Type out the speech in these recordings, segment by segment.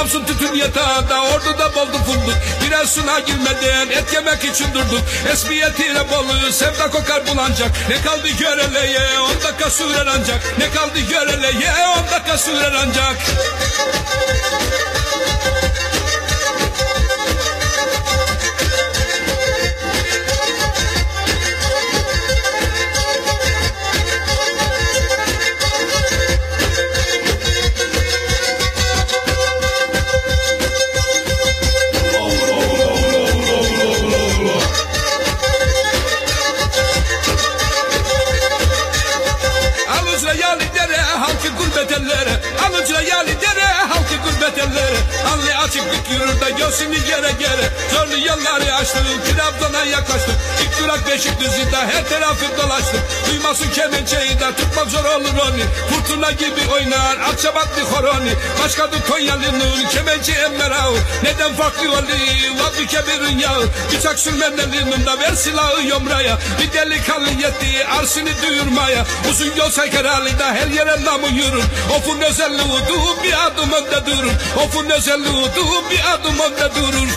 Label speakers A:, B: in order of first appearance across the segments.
A: Samsun tütün yatağında orduda boldu funduk Biraz suna girmeden et yemek için durduk. Esmiyetiyle bolu sevda kokar bulancak Ne kaldı göreleye on dakika sürer ancak. Ne kaldı göreleye on dakika sürer ancak Akçabatlı horoni Başkadır Konyalı'nın kemençe emmerağı Neden farklı oluyor Vazı kebirin yağı? Bıçak sürmen elimde ver silahı yomraya. Bir delikanlı yetti arsını duyurmaya. Uzun yol Sakaryalı'da her yere namı yürür. Ofun özelliği uduğu bir adım önde durur. Ofun özelliği uduğu bir adım önde durur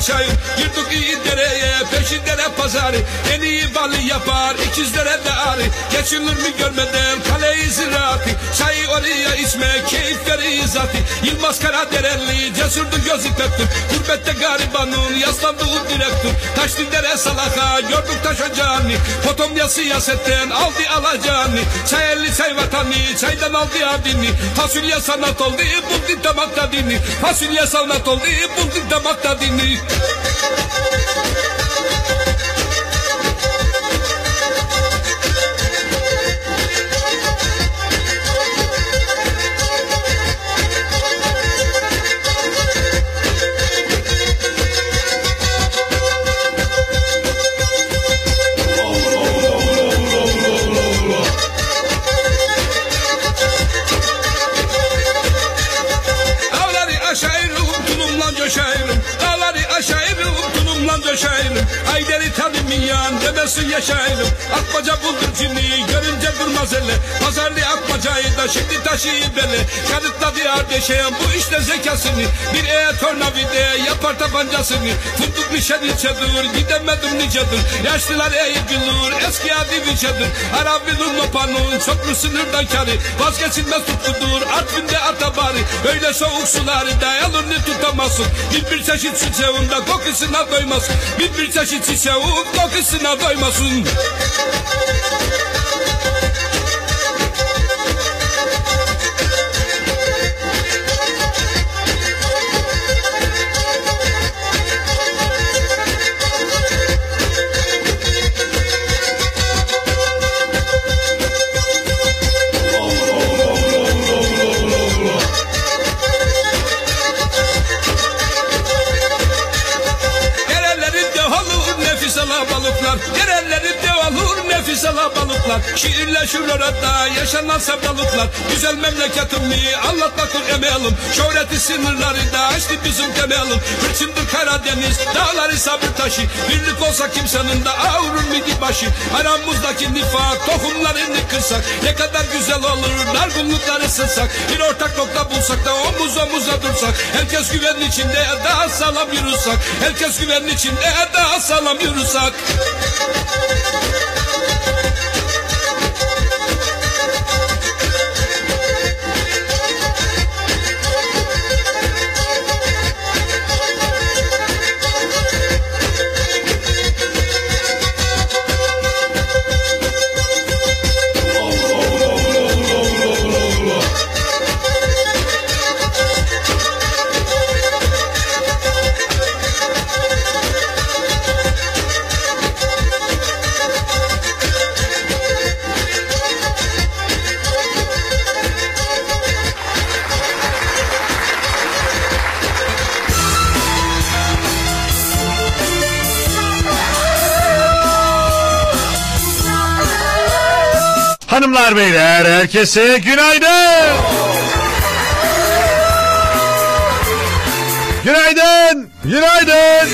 A: geçeyim Yırtık iyi pazarı En iyi balı yapar ikizlere de arı Geçilir mi görmeden kaleyi ziraatı Çayı oraya içme keyif veriyor zatı Yılmaz Karadereli cesurdu gözü pektir Gurbette garibanın yaslandığı direktür Taşlı dere salaka gördük taş ocağını Potomya siyasetten aldı alacağını. Çay elli çay vatanı çaydan aldı adını Fasulye sanat oldu buldu damak tadını. Fasulye sanat oldu buldu damak tadını. yaşayalım işte zekasını Bir e tornavideye yapar tabancasını Funduk nişan içedir gidemedim nicedir Yaşlılar eğip gülür eski adı nicedir Arabilun lopanın çoklu sınırdan karı Vazgeçilmez tutkudur Artvin'de atabarı Öyle soğuk suları dayanır tutamazsın? Bir bir çeşit çiçeğinde kokusuna doymazsın. Bir bir çeşit çiçeğin kokusuna doymasın Yerellerinde Şöhreti sınırlarında açtı bizim temelim Hırçındır Karadeniz dağları sabır taşı. Birlik olsa kimsenin de ağrır midi başı? Aramızdaki nifak tohumlarını kırsak. Ne kadar güzel olur dargınlıkları sılsak Bir ortak nokta bulsak da omuz omuza dursak. Herkes güven içinde daha sağlam yürüsak Herkes güven içinde daha sağlam yürüsak
B: Hanımlar beyler herkese günaydın. Günaydın. Günaydın.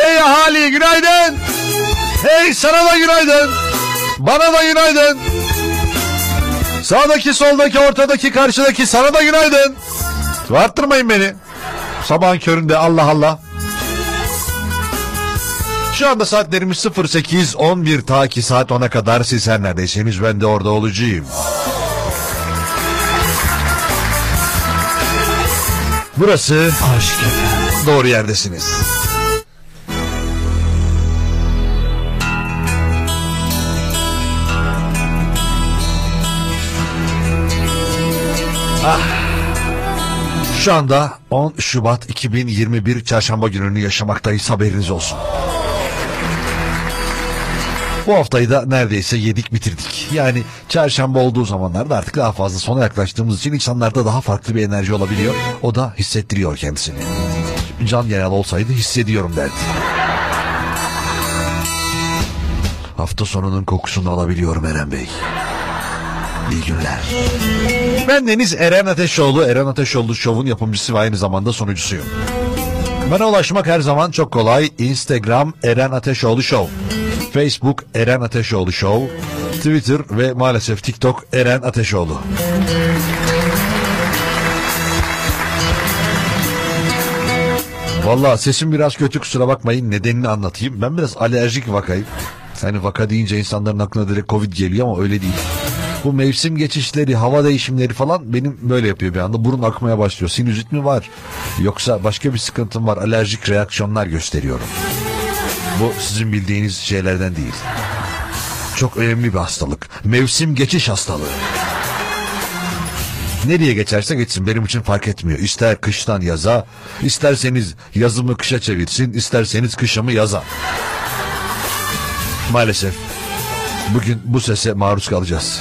B: Hey ahali günaydın. Hey sana da günaydın. Bana da günaydın. Sağdaki, soldaki, ortadaki, karşıdaki sana da günaydın. Arttırmayın beni. Sabahın köründe Allah Allah. Şu anda saatlerimiz 08.11 ta ki saat 10'a kadar siz her neredeyseniz ben de orada olacağım. Burası
C: Aşk
B: doğru yerdesiniz. Ah. Şu anda 10 Şubat 2021 Çarşamba gününü yaşamaktayız haberiniz olsun. Bu haftayı da neredeyse yedik bitirdik. Yani çarşamba olduğu zamanlarda artık daha fazla sona yaklaştığımız için insanlarda daha farklı bir enerji olabiliyor. O da hissettiriyor kendisini. Can Yenal olsaydı hissediyorum derdi. Hafta sonunun kokusunu alabiliyorum Eren Bey. İyi günler. Ben Deniz Eren Ateşoğlu. Eren Ateşoğlu Show'un yapımcısı ve aynı zamanda sunucusuyum. Bana ulaşmak her zaman çok kolay. Instagram Eren Ateşoğlu Show. Facebook Eren Ateşoğlu Show. Twitter ve maalesef TikTok Eren Ateşoğlu. Valla sesim biraz kötü kusura bakmayın nedenini anlatayım. Ben biraz alerjik vakayım. Hani vaka deyince insanların aklına direkt Covid geliyor ama öyle değil. Bu mevsim geçişleri, hava değişimleri falan benim böyle yapıyor bir anda. Burun akmaya başlıyor. Sinüzit mi var? Yoksa başka bir sıkıntım var. Alerjik reaksiyonlar gösteriyorum. Bu sizin bildiğiniz şeylerden değil. Çok önemli bir hastalık. Mevsim geçiş hastalığı. Nereye geçerse geçsin benim için fark etmiyor. İster kıştan yaza, isterseniz yazımı kışa çevirsin, isterseniz kışımı yaza. Maalesef bugün bu sese maruz kalacağız.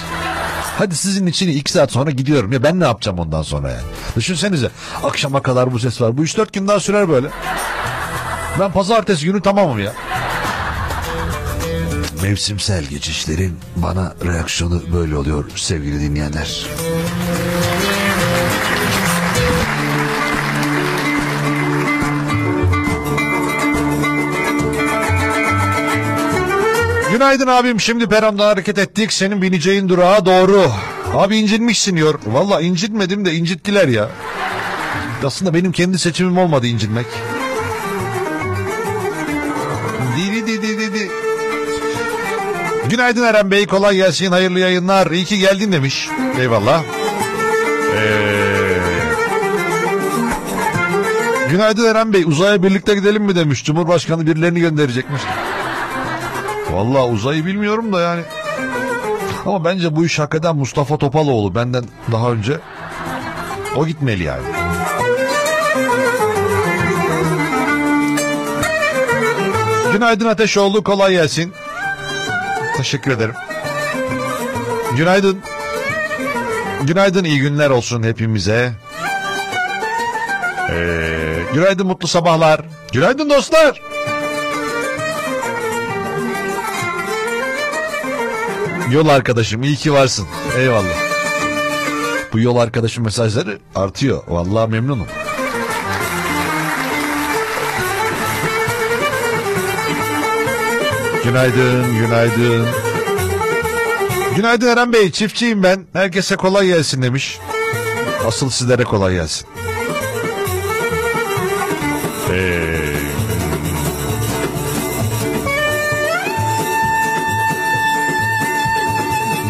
B: Hadi sizin için iki saat sonra gidiyorum ya ben ne yapacağım ondan sonra yani. Düşünsenize akşama kadar bu ses var. Bu 3-4 gün daha sürer böyle. Ben pazartesi günü tamamım ya. Mevsimsel geçişlerin bana reaksiyonu böyle oluyor sevgili dinleyenler. Günaydın abim şimdi perondan hareket ettik senin bineceğin durağa doğru. Abi incinmişsin diyor. Valla incinmedim de incittiler ya. Aslında benim kendi seçimim olmadı incinmek. Günaydın Eren Bey kolay gelsin hayırlı yayınlar. İyi ki geldin demiş. Eyvallah. Ee... Günaydın Eren Bey uzaya birlikte gidelim mi demiş. Cumhurbaşkanı birilerini gönderecekmiş. Vallahi uzayı bilmiyorum da yani. Ama bence bu iş hakikaten Mustafa Topaloğlu benden daha önce. O gitmeli yani. Günaydın Ateşoğlu kolay gelsin. Teşekkür ederim. Günaydın. Günaydın iyi günler olsun hepimize. Ee, günaydın mutlu sabahlar. Günaydın dostlar. Yol arkadaşım iyi ki varsın. Eyvallah. Bu yol arkadaşım mesajları artıyor. Vallahi memnunum. Günaydın, günaydın. Günaydın Eren Bey, çiftçiyim ben. Herkese kolay gelsin demiş. Asıl sizlere kolay gelsin. Ee...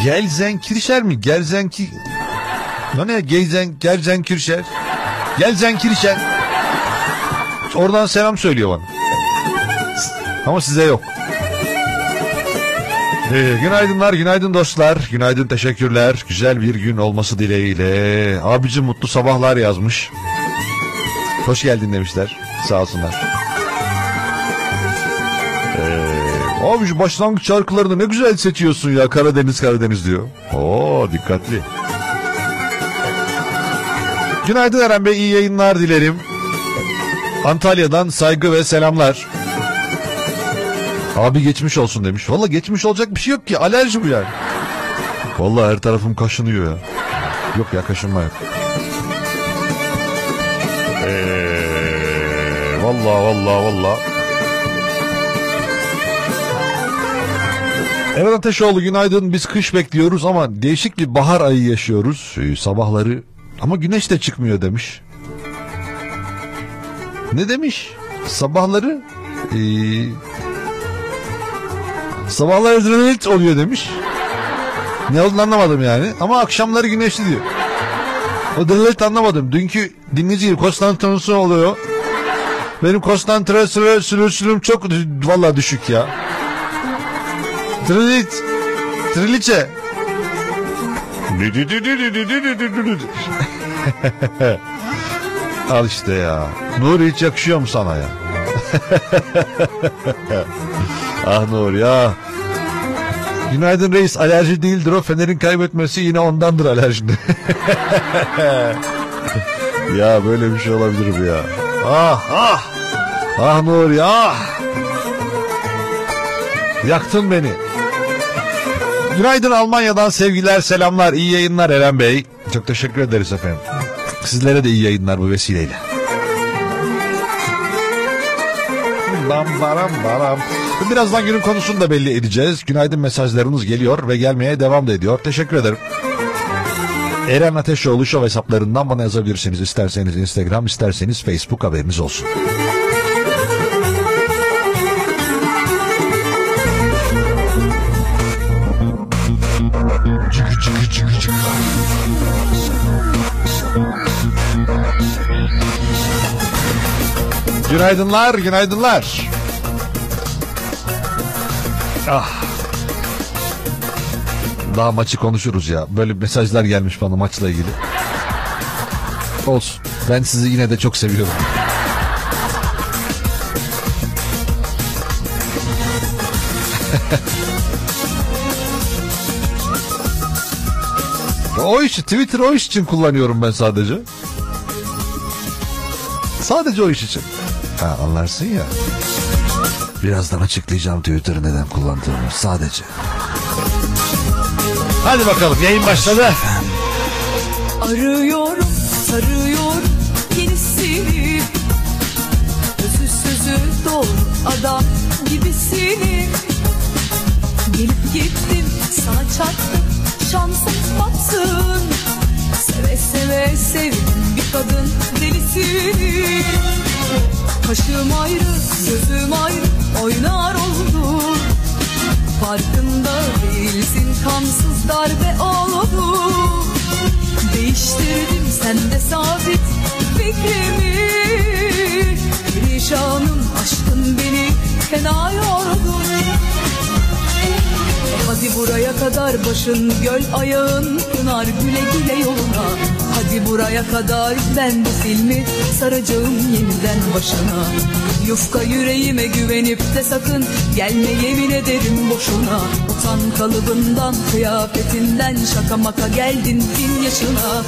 B: Gelzen Kirşer mi? Gelzen ki... Ne ne? Gelzen, Gelzen Kirşer. Gelzen Kirşer. Oradan selam söylüyor bana. Ama size yok. Ee, günaydınlar, günaydın dostlar. Günaydın, teşekkürler. Güzel bir gün olması dileğiyle. Abici mutlu sabahlar yazmış. Hoş geldin demişler. Sağ olsunlar. Ee, abi başlangıç şarkılarını ne güzel seçiyorsun ya. Karadeniz Karadeniz diyor. Oo dikkatli. Günaydın Eren Bey, iyi yayınlar dilerim. Antalya'dan saygı ve selamlar. Abi geçmiş olsun demiş. Valla geçmiş olacak bir şey yok ki. Alerji bu yani. Valla her tarafım kaşınıyor ya. Yok ya kaşınma yok. Ee, valla valla valla. Evet Ateşoğlu günaydın. Biz kış bekliyoruz ama değişik bir bahar ayı yaşıyoruz. Ee, sabahları ama güneş de çıkmıyor demiş. Ne demiş? Sabahları ee, sabahları adrenalin oluyor demiş. Ne olduğunu anlamadım yani. Ama akşamları güneşli diyor. O adrenalin anlamadım. Dünkü dinleyici konsantrasyonu oluyor. Benim konsantrasyonum çok valla düşük ya. Trilit. Triliçe. Al işte ya. Nuri hiç yakışıyor mu sana ya? Ah Nuri ya. Günaydın reis. Alerji değildir o. Fener'in kaybetmesi yine ondandır alerjinde. ya böyle bir şey olabilir mi ya? Ah ah. Ah Nuri ah. Yaktın beni. Günaydın Almanya'dan sevgiler selamlar iyi yayınlar Eren Bey. Çok teşekkür ederiz efendim. Sizlere de iyi yayınlar bu vesileyle. Bam baram baram. Birazdan günün konusunu da belli edeceğiz. Günaydın mesajlarınız geliyor ve gelmeye devam da ediyor. Teşekkür ederim. Eren Ateşoğlu Show hesaplarından bana yazabilirsiniz. İsterseniz Instagram, isterseniz Facebook haberiniz olsun. Günaydınlar, günaydınlar. Ah. Daha maçı konuşuruz ya. Böyle mesajlar gelmiş bana maçla ilgili. Olsun. Ben sizi yine de çok seviyorum. o iş, Twitter o iş için kullanıyorum ben sadece. Sadece o iş için. Ha anlarsın ya. Birazdan açıklayacağım Twitter'ı neden kullandığımı. Sadece. Hadi bakalım yayın başladı.
D: Arıyorum, sarıyorum yenisini Özü sözü doğru adam gibisini Gelip gittim sana çarptım şansım batsın Seve seve sevdim bir kadın delisini Kaşım ayrı gözüm ayrı oynar oldu. Farkında değilsin kansız darbe oldu. Değiştirdim sende sabit fikrimi. Perişanım aşkın beni fena yordu Hadi buraya kadar başın göl ayağın pınar güle güle yoluna Hadi buraya kadar ben bu filmi saracağım yeniden başına. Yufka yüreğime güvenip de sakın gelme yemin ederim boşuna. Utan kalıbından kıyafetinden şaka maka geldin bin yaşına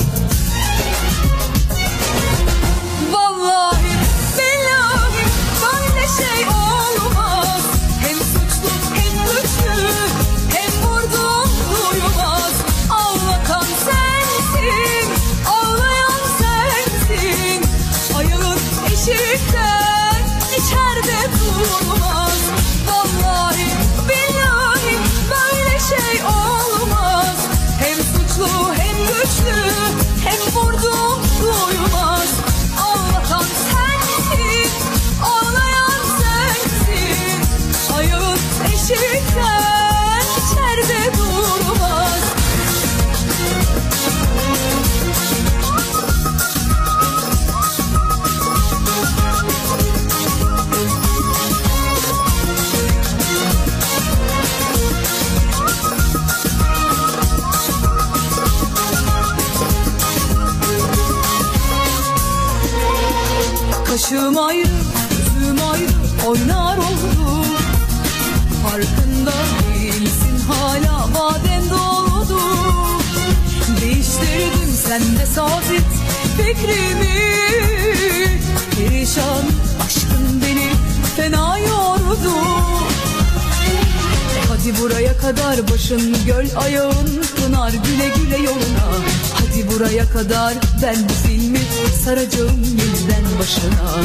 D: sabit fikrimi. Perişan aşkın beni fena yordu. Hadi buraya kadar başın göl ayağın pınar güle güle yoluna. Hadi buraya kadar ben bu filmi saracağım yeniden başına.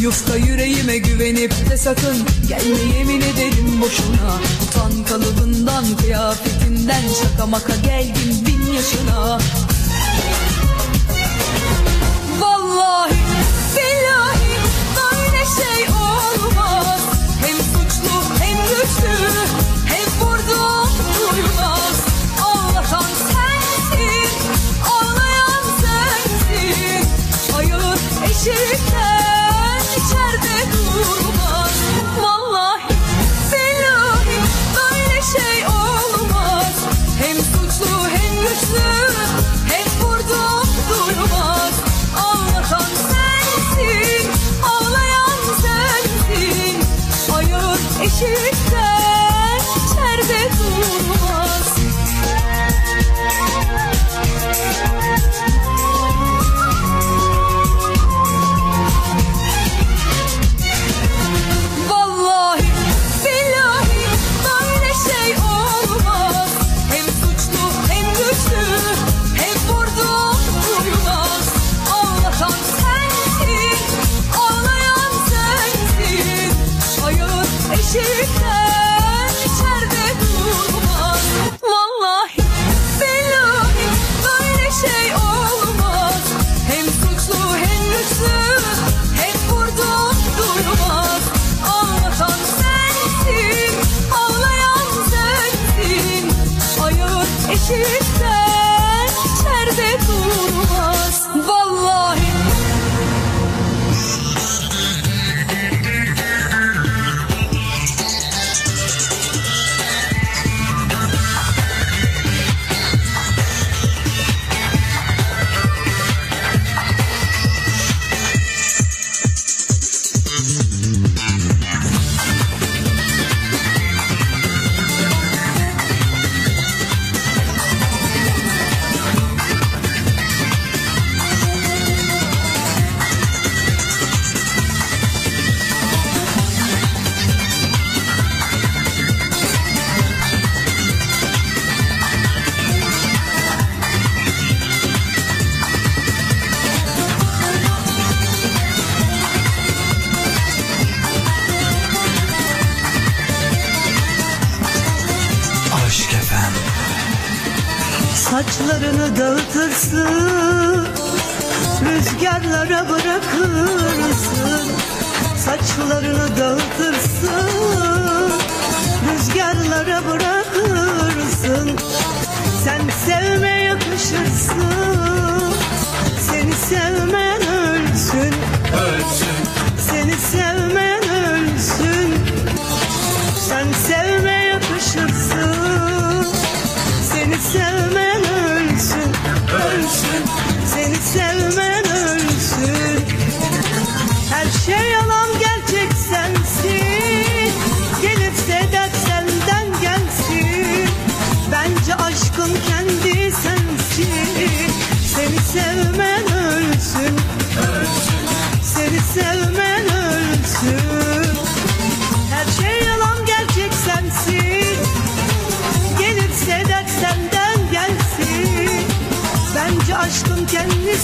D: Yufka yüreğime güvenip de sakın gelme yemin ederim boşuna. Utan kalıbından kıyafetinden şaka maka geldim bin yaşına
E: she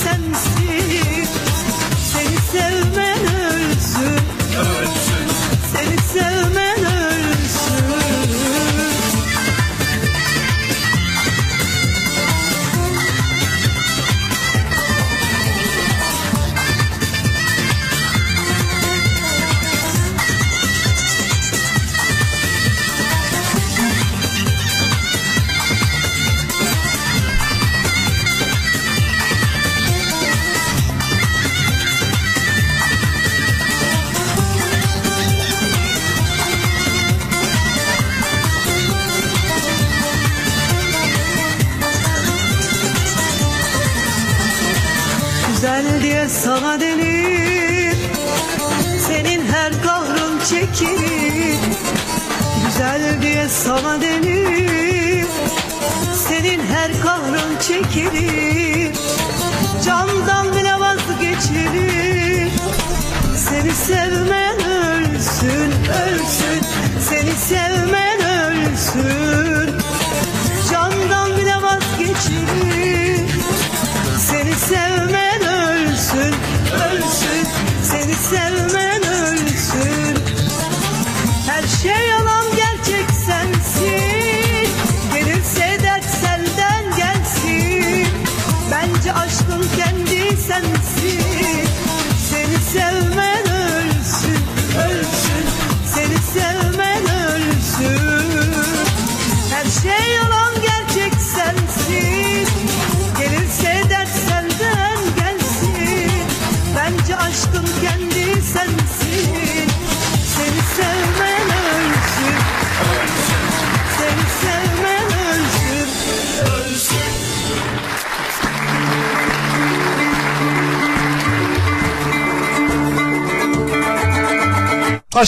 E: kendi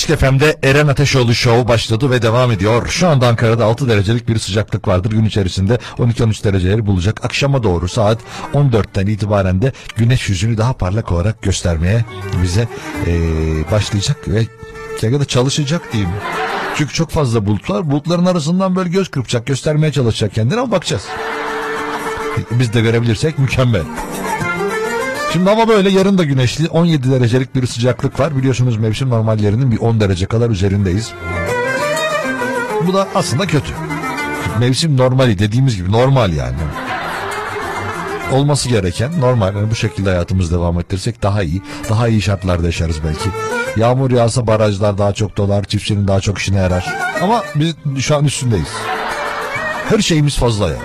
B: Aşk FM'de Eren Ateşoğlu Show başladı ve devam ediyor. Şu anda Ankara'da 6 derecelik bir sıcaklık vardır. Gün içerisinde 12-13 dereceleri bulacak. Akşama doğru saat 14'ten itibaren de güneş yüzünü daha parlak olarak göstermeye bize eee, başlayacak ve ya da çalışacak diyeyim. Çünkü çok fazla bulut var. Bulutların arasından böyle göz kırpacak, göstermeye çalışacak kendine ama bakacağız. Biz de görebilirsek mükemmel. Şimdi hava böyle yarın da güneşli 17 derecelik bir sıcaklık var. Biliyorsunuz mevsim normallerinin bir 10 derece kadar üzerindeyiz. Bu da aslında kötü. Mevsim normali dediğimiz gibi normal yani. Olması gereken normal. Yani bu şekilde hayatımız devam ettirsek daha iyi. Daha iyi şartlarda yaşarız belki. Yağmur yağsa barajlar daha çok dolar. Çiftçinin daha çok işine yarar. Ama biz şu an üstündeyiz. Her şeyimiz fazla ya.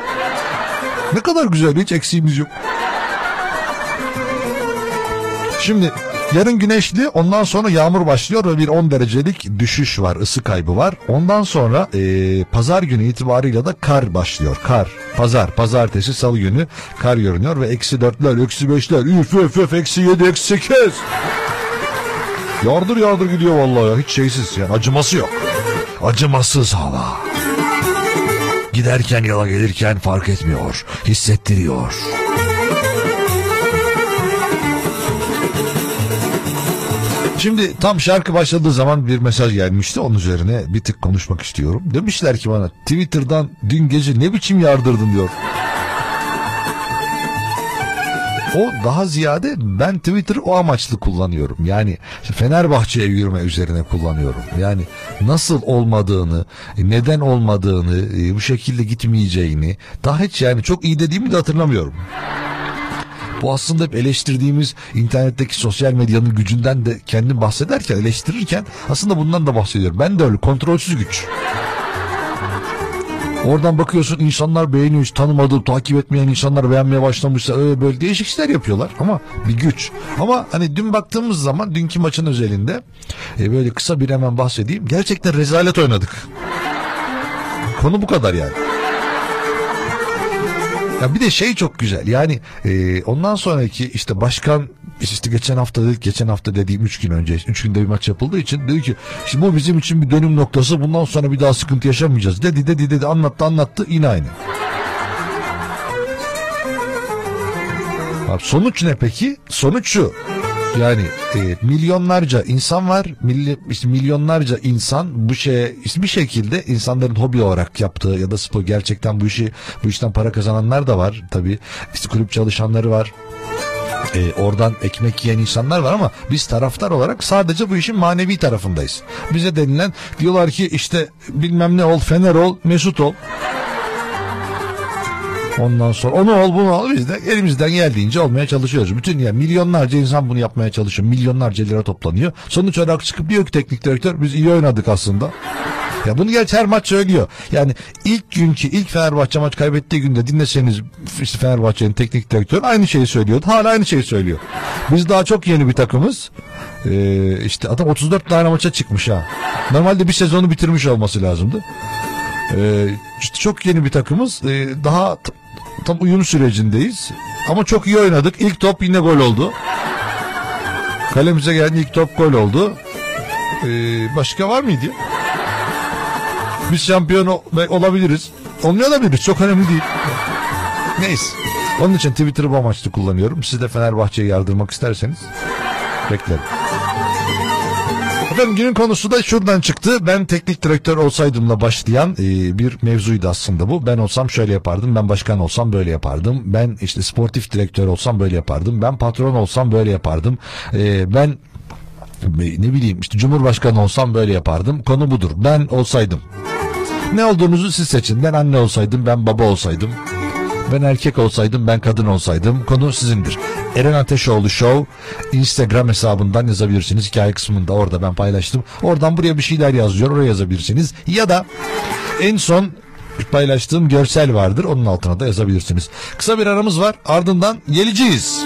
B: Ne kadar güzel hiç eksiğimiz yok. Şimdi yarın güneşli ondan sonra yağmur başlıyor ve bir 10 derecelik düşüş var ısı kaybı var. Ondan sonra eee, pazar günü itibarıyla da kar başlıyor kar. Pazar pazartesi salı günü kar görünüyor ve eksi dörtler eksi beşler üf üf üf eksi yedi eksi sekiz. Yardır yardır gidiyor vallahi ya hiç şeysiz yani acıması yok. Acımasız hava. Giderken yola gelirken fark etmiyor hissettiriyor. Şimdi tam şarkı başladığı zaman bir mesaj gelmişti. Onun üzerine bir tık konuşmak istiyorum. Demişler ki bana Twitter'dan dün gece ne biçim yardırdın diyor. O daha ziyade ben Twitter'ı o amaçlı kullanıyorum. Yani Fenerbahçe'ye yürüme üzerine kullanıyorum. Yani nasıl olmadığını, neden olmadığını, e, bu şekilde gitmeyeceğini daha hiç yani çok iyi dediğimi de hatırlamıyorum. Bu aslında hep eleştirdiğimiz internetteki sosyal medyanın gücünden de kendim bahsederken, eleştirirken aslında bundan da bahsediyorum. Ben de öyle kontrolsüz güç. Oradan bakıyorsun insanlar beğeniyor hiç tanımadığı takip etmeyen insanlar beğenmeye başlamışsa öyle böyle değişik işler yapıyorlar ama bir güç. Ama hani dün baktığımız zaman dünkü maçın özelinde e, böyle kısa bir hemen bahsedeyim. Gerçekten rezalet oynadık. Konu bu kadar yani. Ya bir de şey çok güzel yani e, ondan sonraki işte başkan işte geçen hafta dedik geçen hafta dediğim 3 gün önce 3 günde bir maç yapıldığı için dedi ki şimdi bu bizim için bir dönüm noktası bundan sonra bir daha sıkıntı yaşamayacağız dedi dedi dedi anlattı anlattı yine aynı. Abi sonuç ne peki? Sonuç şu. Yani e, milyonlarca insan var, milli, işte milyonlarca insan bu şeye işte bir şekilde insanların hobi olarak yaptığı ya da spor gerçekten bu işi bu işten para kazananlar da var tabii. İşte kulüp çalışanları var. E, oradan ekmek yiyen insanlar var ama biz taraftar olarak sadece bu işin manevi tarafındayız. Bize denilen diyorlar ki işte bilmem ne ol, Fener ol, Mesut ol. Ondan sonra onu ol bunu ol biz de elimizden geldiğince olmaya çalışıyoruz. Bütün yani milyonlarca insan bunu yapmaya çalışıyor. Milyonlarca lira toplanıyor. Sonuç olarak çıkıp diyor ki teknik direktör biz iyi oynadık aslında. Ya bunu gerçi her maç söylüyor. Yani ilk günkü ilk Fenerbahçe maç kaybettiği günde dinleseniz işte Fenerbahçe'nin teknik direktörü aynı şeyi söylüyordu. Hala aynı şeyi söylüyor. Biz daha çok yeni bir takımız. Ee, işte adam 34 tane maça çıkmış ha. Normalde bir sezonu bitirmiş olması lazımdı. Ee, işte çok yeni bir takımız. Ee, daha tam uyum sürecindeyiz. Ama çok iyi oynadık. İlk top yine gol oldu. Kalemize gelen ilk top gol oldu. Ee, başka var mıydı? Biz şampiyon ol- olabiliriz. Olmayabiliriz. Çok önemli değil. Neyse. Onun için Twitter'ı bu amaçlı kullanıyorum. Siz de Fenerbahçe'ye yardırmak isterseniz beklerim. Efendim günün konusu da şuradan çıktı. Ben teknik direktör olsaydımla başlayan e, bir mevzuydu aslında bu. Ben olsam şöyle yapardım. Ben başkan olsam böyle yapardım. Ben işte sportif direktör olsam böyle yapardım. Ben patron olsam böyle yapardım. E, ben ne bileyim işte cumhurbaşkanı olsam böyle yapardım. Konu budur. Ben olsaydım. Ne olduğunuzu siz seçin. Ben anne olsaydım, ben baba olsaydım. Ben erkek olsaydım, ben kadın olsaydım. Konu sizindir. Eren Ateşoğlu Show Instagram hesabından yazabilirsiniz. Hikaye kısmında orada ben paylaştım. Oradan buraya bir şeyler yazıyor. Oraya yazabilirsiniz. Ya da en son paylaştığım görsel vardır. Onun altına da yazabilirsiniz. Kısa bir aramız var. Ardından geleceğiz.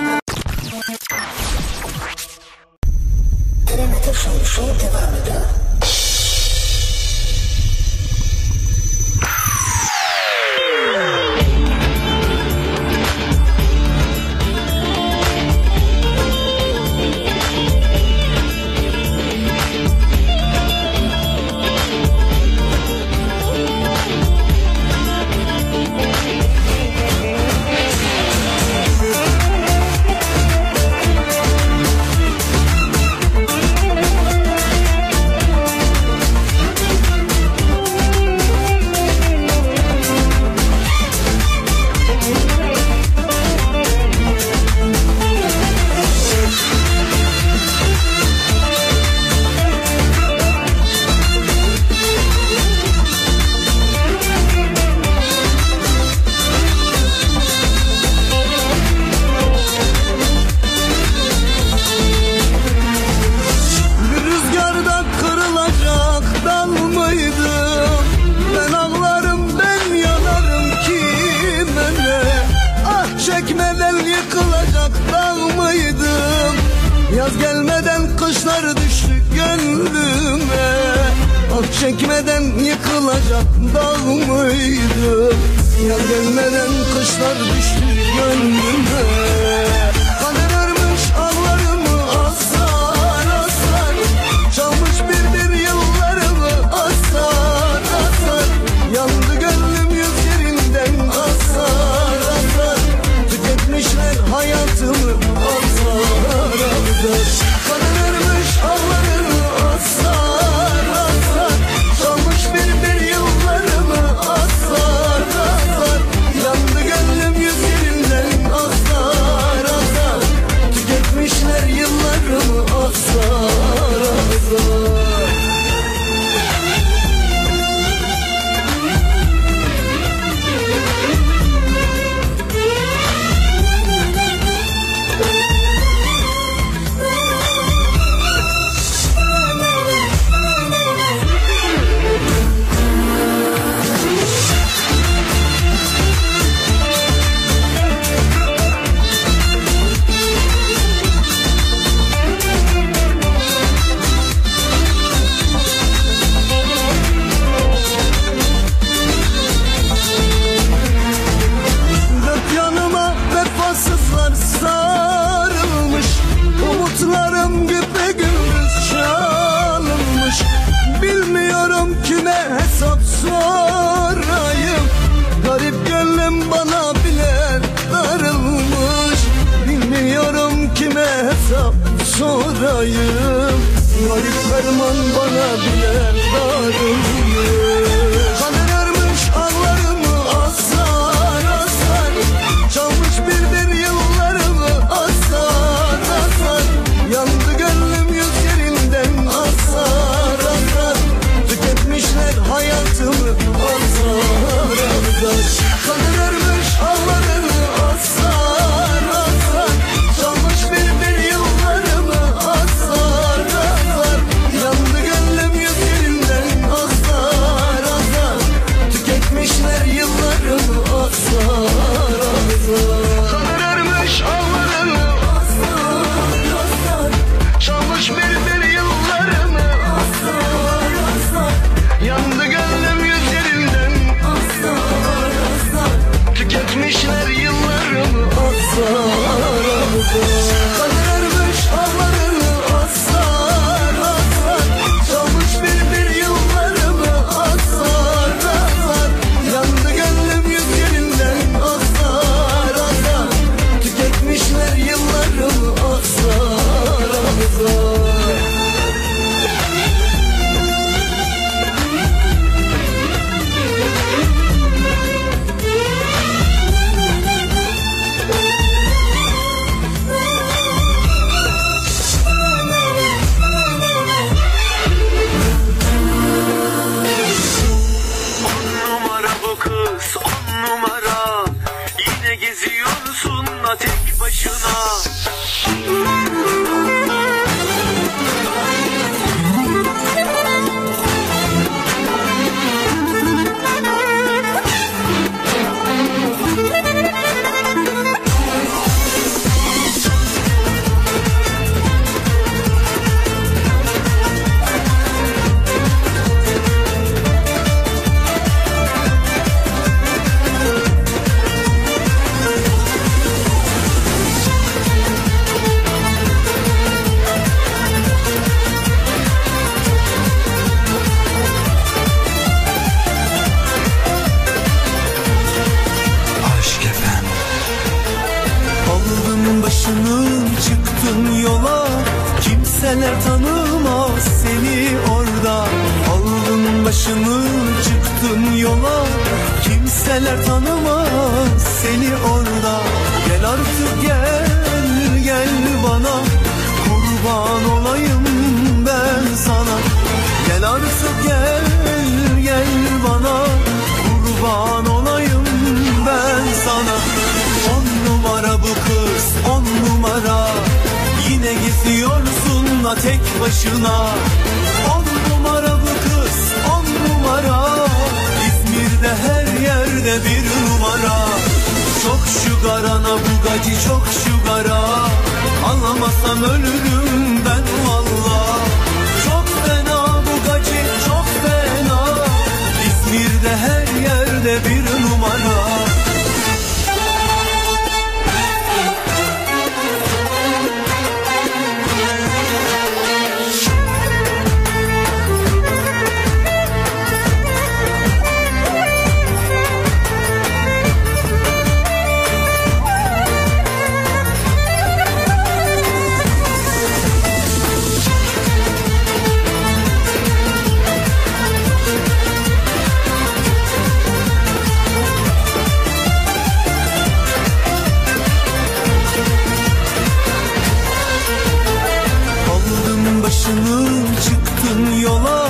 F: Başını çıktın yola.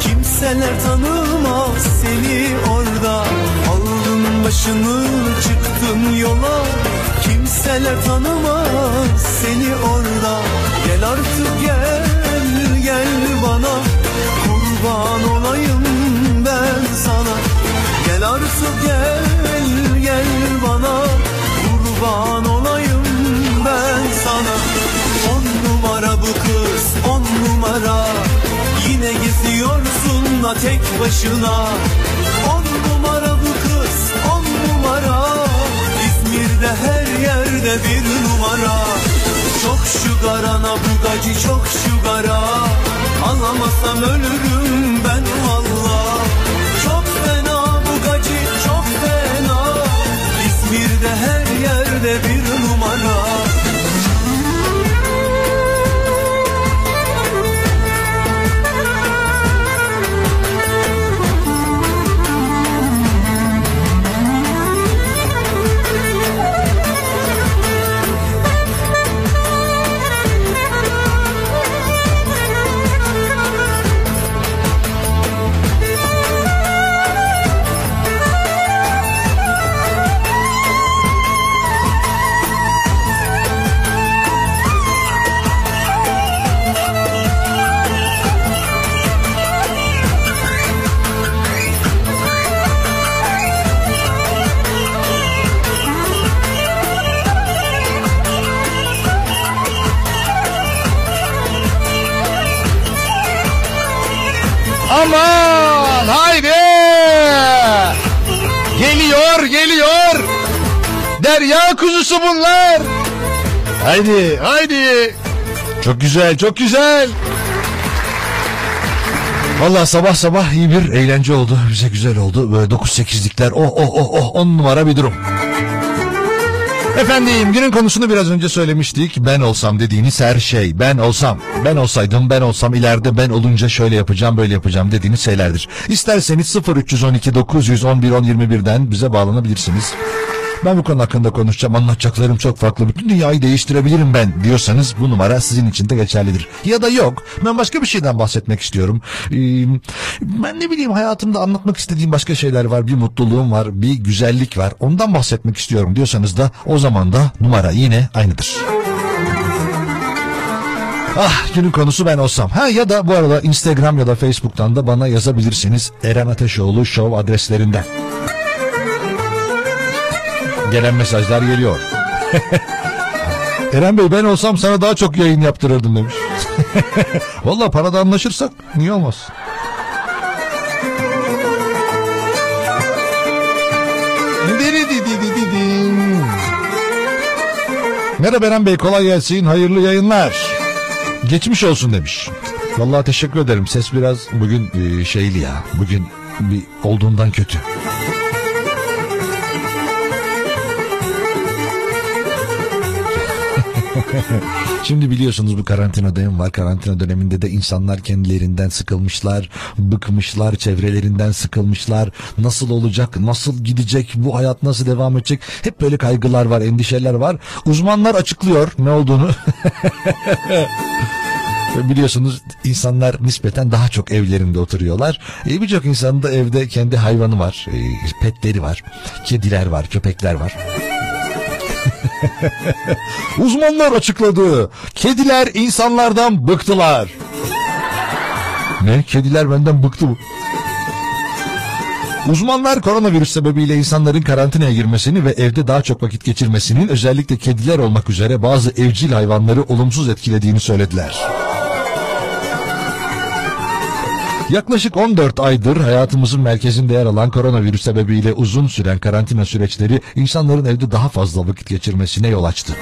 F: Kimseler tanımaz seni orada. Aldın başını çıktın yola. Kimseler tanımaz seni orada. Gel artık gel gel bana. Kurban olayım ben sana. Gel artık gel gel bana. Kurban olayım numara Yine geziyorsun la tek başına. On numara bu kız on numara İzmir'de her yerde bir numara. Çok şu garana bu gacı çok şu gara Anlamasam ölürüm ben valla. Çok fena bu gacı çok fena. İzmir'de her yerde bir numara
B: Aman haydi. Geliyor geliyor. Derya kuzusu bunlar. Haydi haydi. Çok güzel çok güzel. Valla sabah sabah iyi bir eğlence oldu. Bize güzel oldu. Böyle 9-8'likler oh oh oh oh 10 numara bir durum. Efendim günün konusunu biraz önce söylemiştik. Ben olsam dediğiniz her şey. Ben olsam, ben olsaydım, ben olsam ileride ben olunca şöyle yapacağım, böyle yapacağım dediğiniz şeylerdir. İsterseniz 0312 911 1021'den bize bağlanabilirsiniz. Ben bu konu hakkında konuşacağım. Anlatacaklarım çok farklı. Bütün dünyayı değiştirebilirim ben diyorsanız bu numara sizin için de geçerlidir. Ya da yok. Ben başka bir şeyden bahsetmek istiyorum. Ee, ben ne bileyim hayatımda anlatmak istediğim başka şeyler var. Bir mutluluğum var. Bir güzellik var. Ondan bahsetmek istiyorum diyorsanız da o zaman da numara yine aynıdır. Ah günün konusu ben olsam. Ha ya da bu arada Instagram ya da Facebook'tan da bana yazabilirsiniz. Eren Ateşoğlu Show adreslerinden. Gelen mesajlar geliyor. Eren Bey ben olsam sana daha çok yayın yaptırırdım demiş. Valla parada anlaşırsak niye olmaz? Merhaba Eren Bey kolay gelsin hayırlı yayınlar. Geçmiş olsun demiş. Vallahi teşekkür ederim. Ses biraz bugün e, şeyli ya. Bugün bir olduğundan kötü. Şimdi biliyorsunuz bu karantina dönemi var. Karantina döneminde de insanlar kendilerinden sıkılmışlar, bıkmışlar, çevrelerinden sıkılmışlar. Nasıl olacak, nasıl gidecek, bu hayat nasıl devam edecek? Hep böyle kaygılar var, endişeler var. Uzmanlar açıklıyor ne olduğunu. Biliyorsunuz insanlar nispeten daha çok evlerinde oturuyorlar. E, Birçok insanın da evde kendi hayvanı var, e, petleri var, kediler var, köpekler var. Uzmanlar açıkladı. Kediler insanlardan bıktılar. Ne? Kediler benden bıktı mı? Uzmanlar koronavirüs sebebiyle insanların karantinaya girmesini ve evde daha çok vakit geçirmesinin özellikle kediler olmak üzere bazı evcil hayvanları olumsuz etkilediğini söylediler. Yaklaşık 14 aydır hayatımızın merkezinde yer alan koronavirüs sebebiyle uzun süren karantina süreçleri insanların evde daha fazla vakit geçirmesine yol açtı.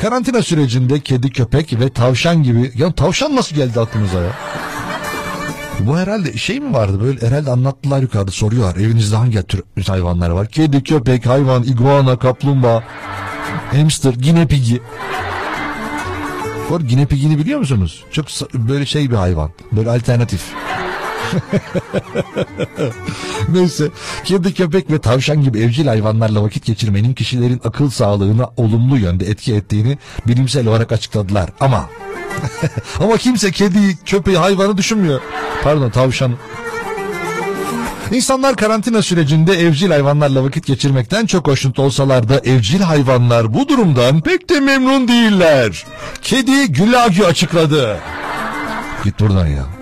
B: Karantina sürecinde kedi, köpek ve tavşan gibi... Ya tavşan nasıl geldi aklınıza ya? Bu herhalde şey mi vardı böyle herhalde anlattılar yukarıda soruyorlar evinizde hangi tür hayvanlar var? Kedi, köpek, hayvan, iguana, kaplumbağa, hamster, ginepigi. Bu arada ginepigini biliyor musunuz? Çok böyle şey bir hayvan. Böyle alternatif. Neyse kedi köpek ve tavşan gibi evcil hayvanlarla vakit geçirmenin kişilerin akıl sağlığına olumlu yönde etki ettiğini bilimsel olarak açıkladılar. Ama ama kimse kedi, köpeği, hayvanı düşünmüyor. Pardon tavşan. İnsanlar karantina sürecinde evcil hayvanlarla vakit geçirmekten çok hoşnut olsalar da evcil hayvanlar bu durumdan pek de memnun değiller. Kedi Gülagü açıkladı. Git buradan ya.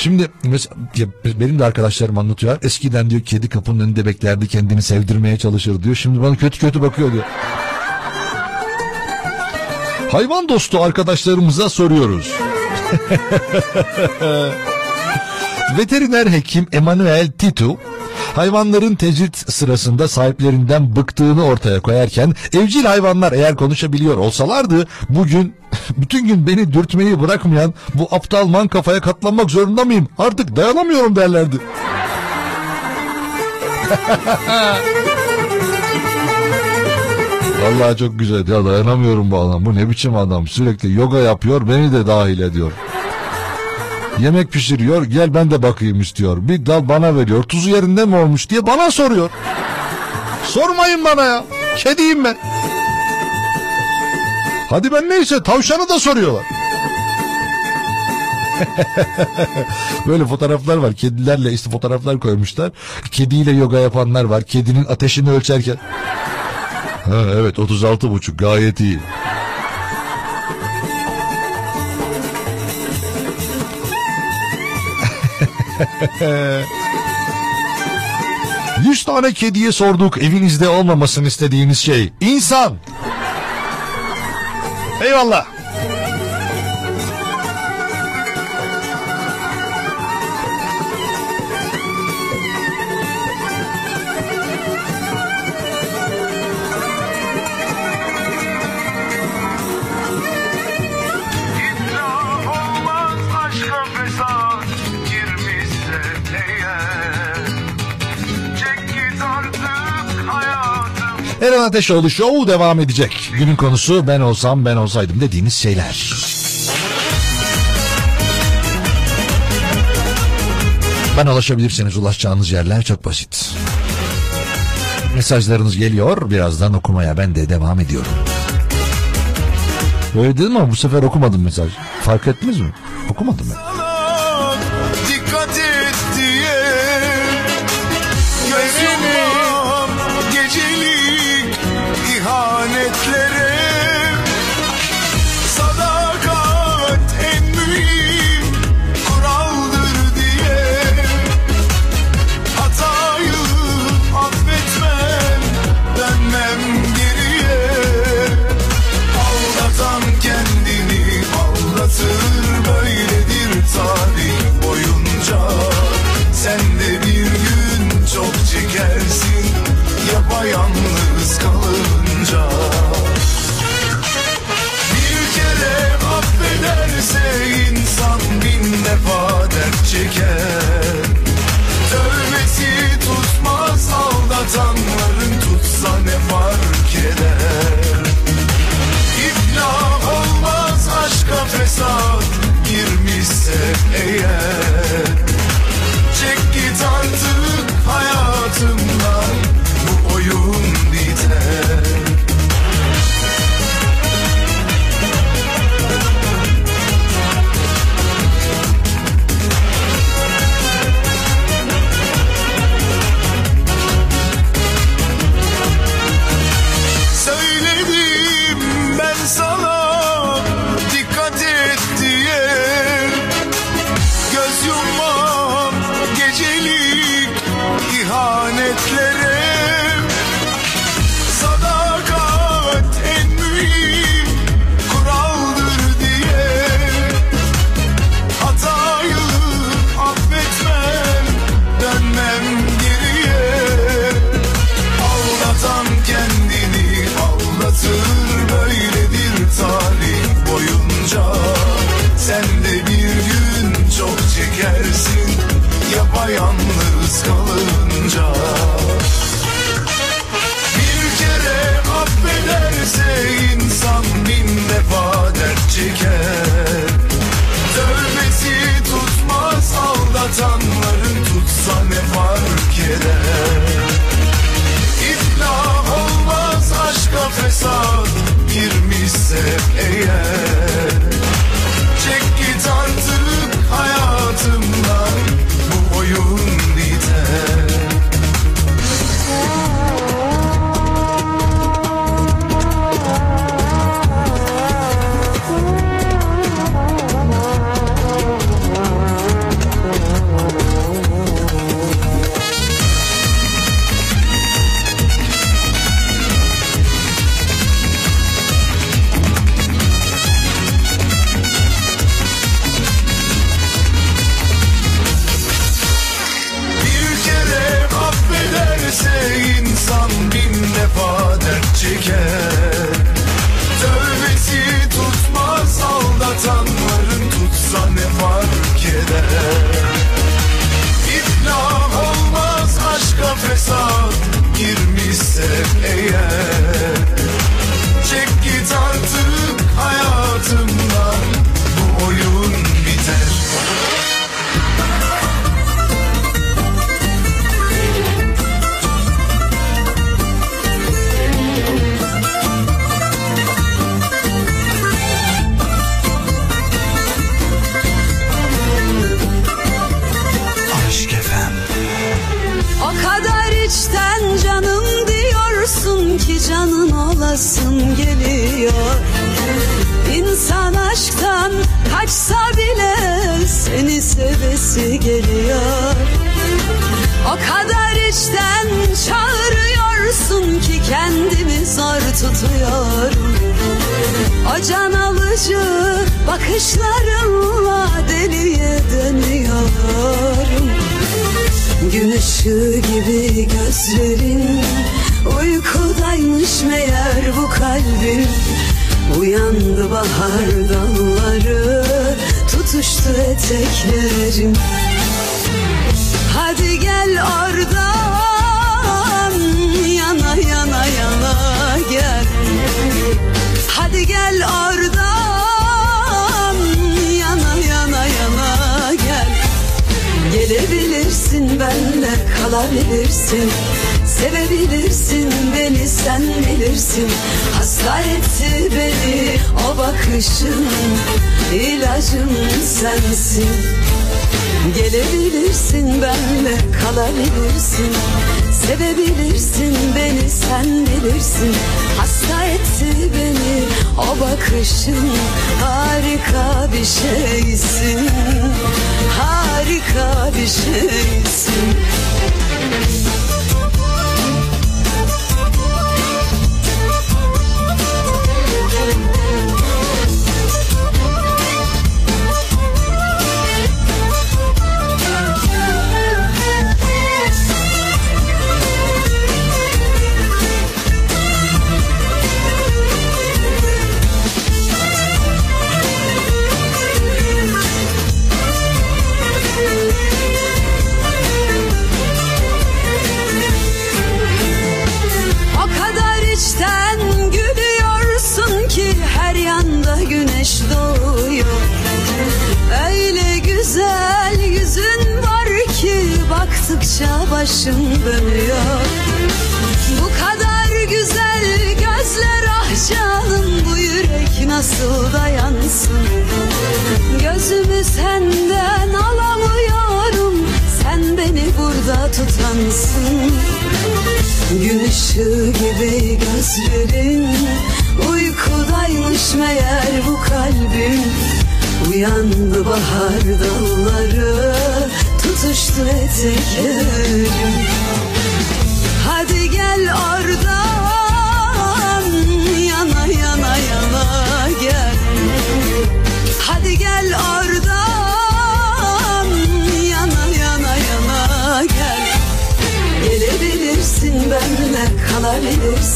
B: Şimdi mesela benim de arkadaşlarım anlatıyor. Eskiden diyor kedi kapının önünde beklerdi kendini sevdirmeye çalışır diyor. Şimdi bana kötü kötü bakıyor diyor. Hayvan dostu arkadaşlarımıza soruyoruz. Veteriner hekim Emanuel Titu hayvanların tecrit sırasında sahiplerinden bıktığını ortaya koyarken evcil hayvanlar eğer konuşabiliyor olsalardı bugün bütün gün beni dürtmeyi bırakmayan bu aptal man kafaya katlanmak zorunda mıyım? Artık dayanamıyorum derlerdi. Vallahi çok güzel ya dayanamıyorum bu adam. Bu ne biçim adam? Sürekli yoga yapıyor beni de dahil ediyor. Yemek pişiriyor gel ben de bakayım istiyor. Bir dal bana veriyor. Tuzu yerinde mi olmuş diye bana soruyor. Sormayın bana ya. Kediyim ben. Hadi ben neyse tavşanı da soruyorlar. Böyle fotoğraflar var. Kedilerle işte fotoğraflar koymuşlar. Kediyle yoga yapanlar var. Kedinin ateşini ölçerken. Ha, evet 36 buçuk gayet iyi. Yüz tane kediye sorduk evinizde olmamasını istediğiniz şey. İnsan. Eyvallah. Eren Ateşoğlu Show devam edecek. Günün konusu ben olsam ben olsaydım dediğiniz şeyler. Bana ulaşabilirseniz ulaşacağınız yerler çok basit.
G: Mesajlarınız geliyor. Birazdan okumaya ben de devam ediyorum. Öyle dedim ama bu sefer okumadım mesaj. Fark ettiniz mi? Okumadım ben.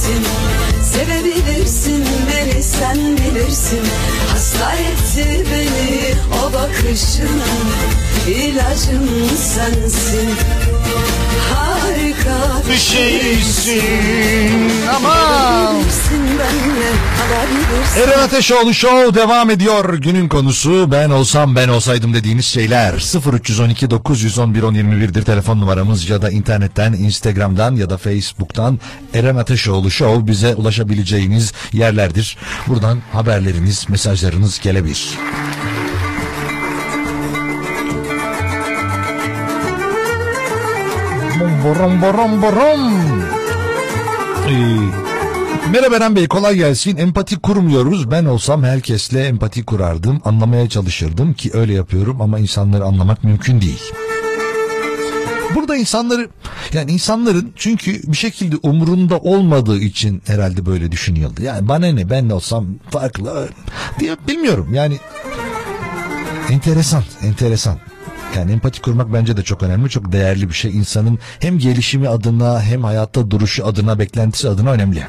H: Kalabilirsin
D: Sevebilirsin beni sen bilirsin. Hasta etti beni o bakışın ilacım sensin Harika Bir şeysin
B: aman. Eren Ateşoğlu Show devam ediyor. Günün konusu ben olsam ben olsaydım dediğiniz şeyler 0312 911 1021'dir telefon numaramız ya da internetten Instagram'dan ya da Facebook'tan Eren Ateşoğlu Show bize ulaşabileceğiniz yerlerdir. Buradan haberleriniz, mesajlarınız gelebilir. Borom borom borom. Ee, Merhaba Eren Bey kolay gelsin. Empati kurmuyoruz. Ben olsam herkesle empati kurardım. Anlamaya çalışırdım ki öyle yapıyorum ama insanları anlamak mümkün değil. Burada insanları yani insanların çünkü bir şekilde umurunda olmadığı için herhalde böyle düşünüyordu. Yani bana ne ben olsam farklı diye bilmiyorum yani enteresan enteresan. Yani empati kurmak bence de çok önemli, çok değerli bir şey. İnsanın hem gelişimi adına hem hayatta duruşu adına, beklentisi adına önemli.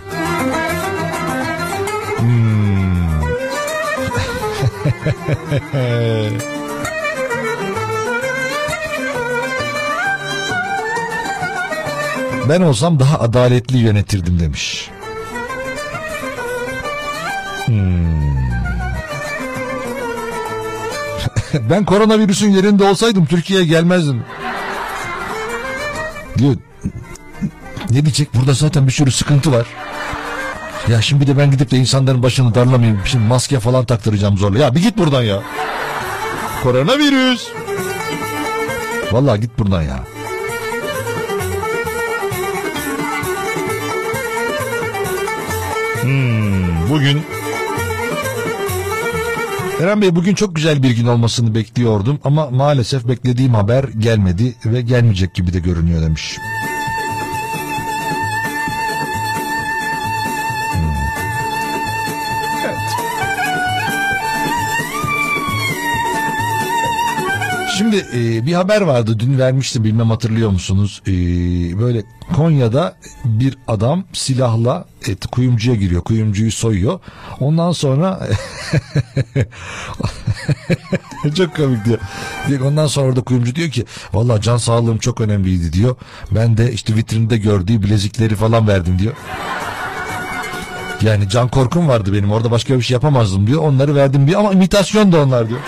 B: Ben olsam daha adaletli yönetirdim demiş. Hmm. ben koronavirüsün yerinde olsaydım Türkiye'ye gelmezdim. Diyor. Ne diyecek? Burada zaten bir sürü sıkıntı var. Ya şimdi bir de ben gidip de insanların başını darlamayayım. Şimdi maske falan taktıracağım zorla. Ya bir git buradan ya. Koronavirüs. Vallahi git buradan ya. Hmm, bugün Eren Bey bugün çok güzel bir gün olmasını bekliyordum ama maalesef beklediğim haber gelmedi ve gelmeyecek gibi de görünüyor demiş. Şimdi e, bir haber vardı dün vermiştim bilmem hatırlıyor musunuz? E, böyle Konya'da bir adam silahla et, kuyumcuya giriyor. Kuyumcuyu soyuyor. Ondan sonra çok komik diyor. Ondan sonra orada kuyumcu diyor ki vallahi can sağlığım çok önemliydi diyor. Ben de işte vitrinde gördüğü bilezikleri falan verdim diyor. Yani can korkum vardı benim orada başka bir şey yapamazdım diyor. Onları verdim diyor ama imitasyon da onlar diyor.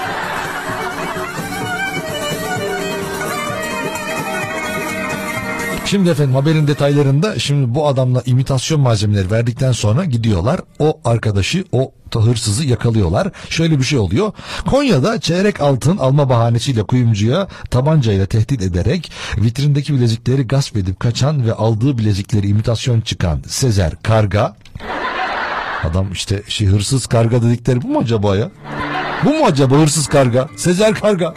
B: Şimdi efendim haberin detaylarında şimdi bu adamla imitasyon malzemeleri verdikten sonra gidiyorlar. O arkadaşı o hırsızı yakalıyorlar. Şöyle bir şey oluyor. Konya'da çeyrek altın alma bahanesiyle kuyumcuya tabancayla tehdit ederek vitrindeki bilezikleri gasp edip kaçan ve aldığı bilezikleri imitasyon çıkan Sezer Karga Adam işte şey hırsız karga dedikleri bu mu acaba ya? Bu mu acaba hırsız karga? Sezer karga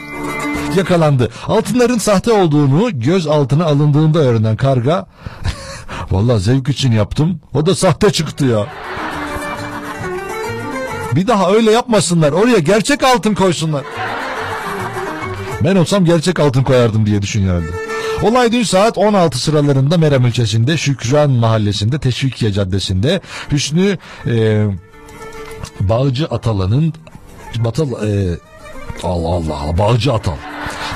B: yakalandı. Altınların sahte olduğunu göz altına alındığında öğrenen karga Vallahi zevk için yaptım. O da sahte çıktı ya. Bir daha öyle yapmasınlar. Oraya gerçek altın koysunlar. Ben olsam gerçek altın koyardım diye düşünüyorum. Olay dün saat 16 sıralarında Meram ilçesinde Şükran mahallesinde Teşvikiye Caddesi'nde Hüsnü e, Bağcı Atalan'ın Batal e, Allah Allah Bağcı Atal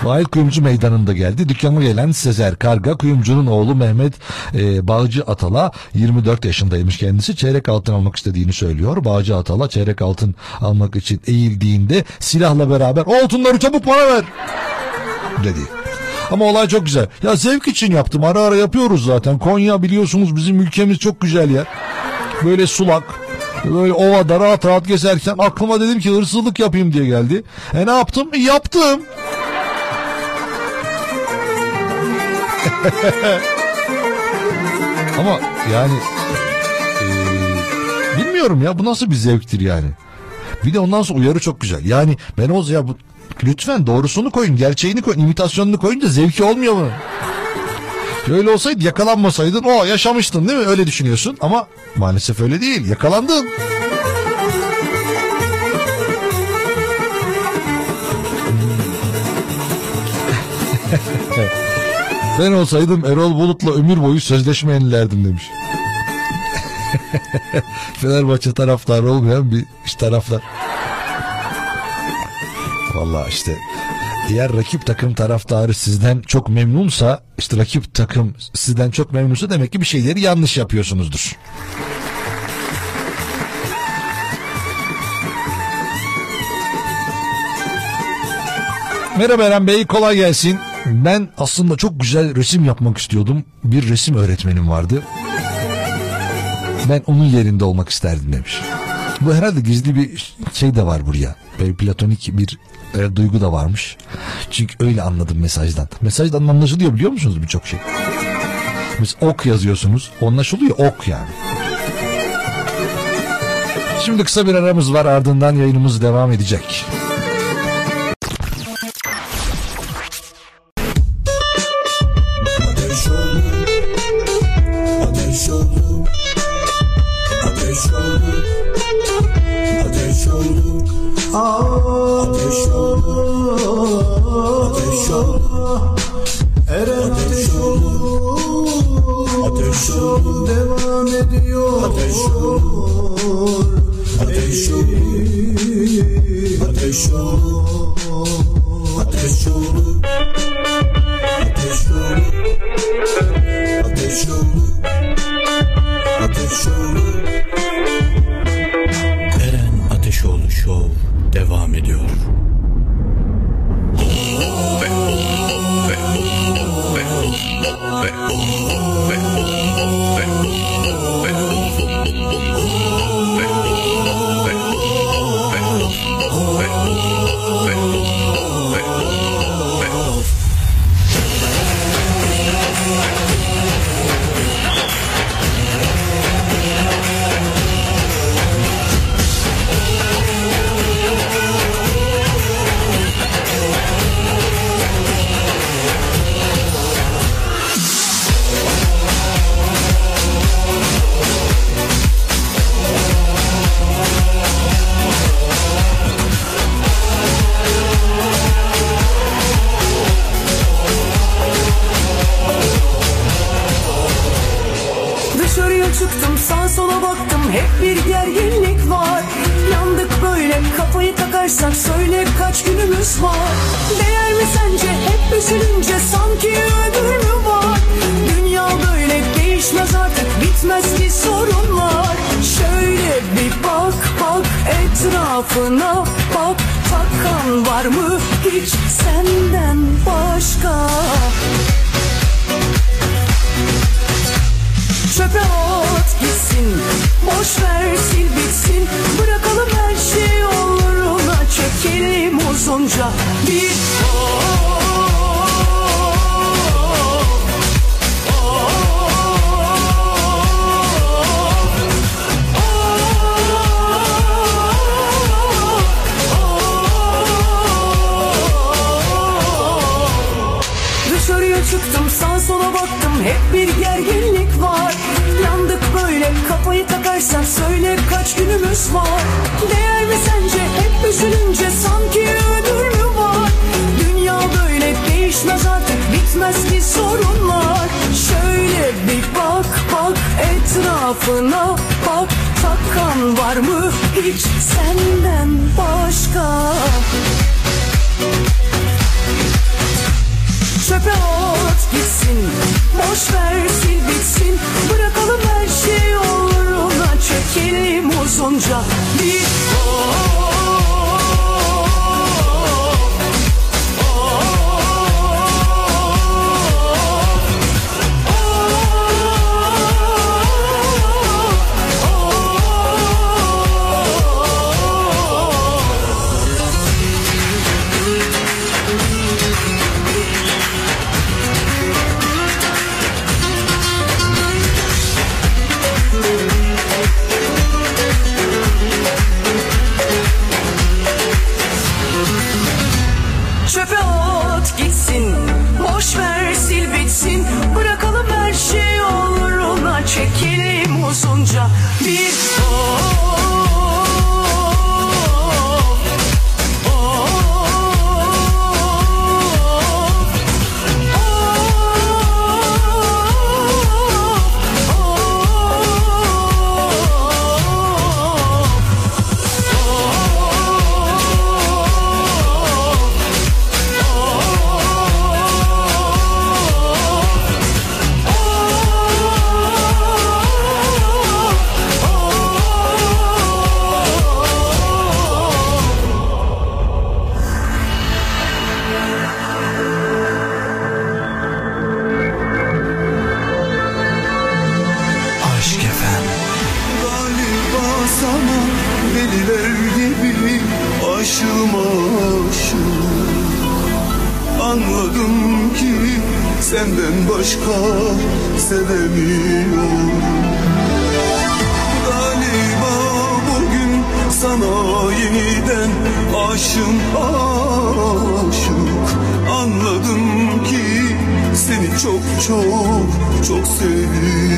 B: Vahit Kuyumcu Meydanı'nda geldi. Dükkana gelen Sezer Karga, kuyumcunun oğlu Mehmet e, Bağcı Atal'a 24 yaşındaymış kendisi. Çeyrek altın almak istediğini söylüyor. Bağcı Atal'a çeyrek altın almak için eğildiğinde silahla beraber "O altınları çabuk bana ver dedi. Ama olay çok güzel. Ya zevk için yaptım. Ara ara yapıyoruz zaten. Konya biliyorsunuz bizim ülkemiz çok güzel yer. Böyle sulak. Böyle ovada rahat rahat gezerken aklıma dedim ki hırsızlık yapayım diye geldi. E ne yaptım? E, yaptım. Ama yani e, bilmiyorum ya bu nasıl bir zevktir yani. Bir de ondan sonra uyarı çok güzel. Yani ben o ya bu lütfen doğrusunu koyun, gerçeğini koyun, imitasyonunu koyun da zevki olmuyor bunun. Öyle olsaydı yakalanmasaydın o yaşamıştın değil mi? Öyle düşünüyorsun ama maalesef öyle değil. Yakalandın. Ben olsaydım Erol Bulut'la ömür boyu sözleşme yenilerdim demiş. Fenerbahçe taraftarı olmayan bir iş taraftar. Vallahi işte eğer rakip takım taraftarı sizden çok memnunsa işte rakip takım sizden çok memnunsa demek ki bir şeyleri yanlış yapıyorsunuzdur. Merhaba Eren Bey kolay gelsin. Ben aslında çok güzel resim yapmak istiyordum. Bir resim öğretmenim vardı. Ben onun yerinde olmak isterdim demiş. Bu herhalde gizli bir şey de var buraya. Böyle platonik bir e, duygu da varmış. Çünkü öyle anladım mesajdan. Mesajdan anlaşılıyor biliyor musunuz birçok şey? Mesela ok yazıyorsunuz. Anlaşılıyor ok yani. Şimdi kısa bir aramız var ardından yayınımız devam edecek.
D: Ediyor Ateş olur Ateş olur Ateş olur Ateş olur Ateş olur Ateş olur
I: başka
F: sevemiyorum. Galiba bugün sana yeniden aşım aşık. Anladım ki seni çok çok çok
B: sevdim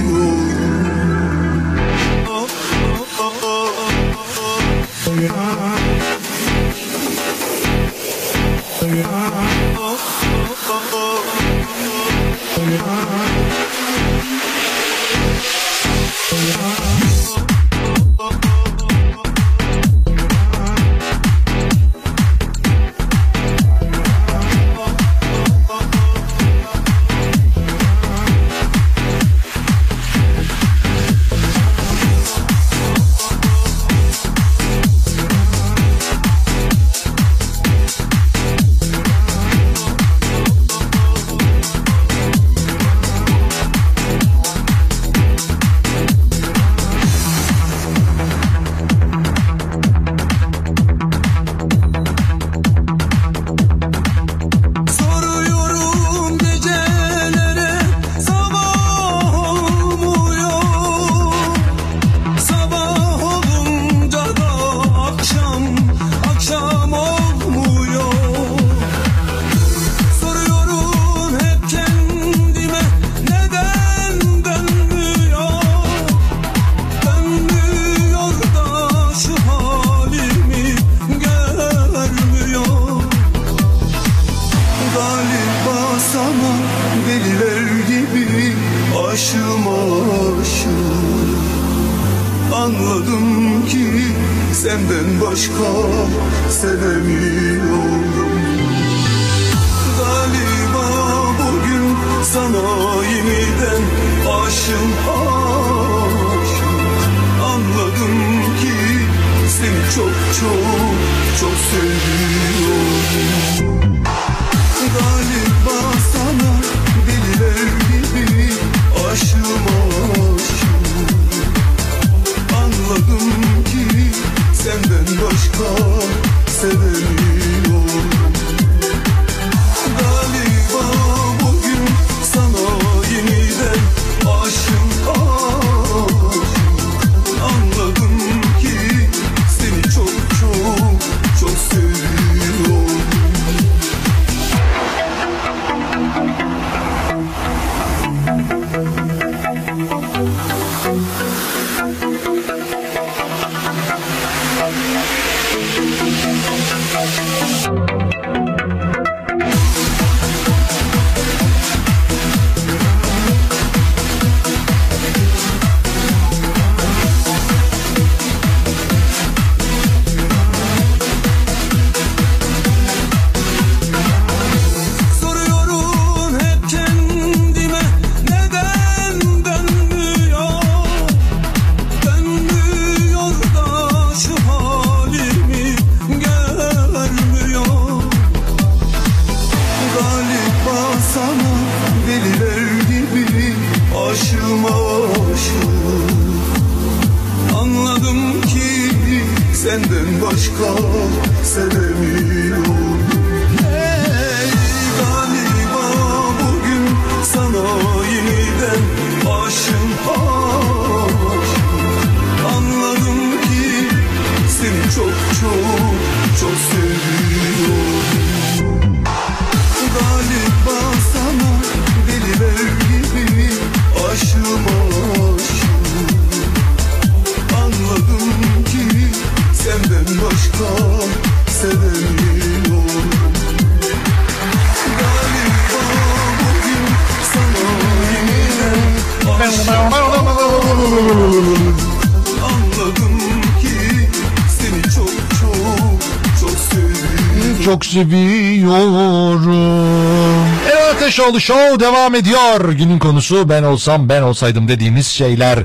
B: Ateşoğlu Show devam ediyor. Günün konusu ben olsam ben olsaydım dediğimiz şeyler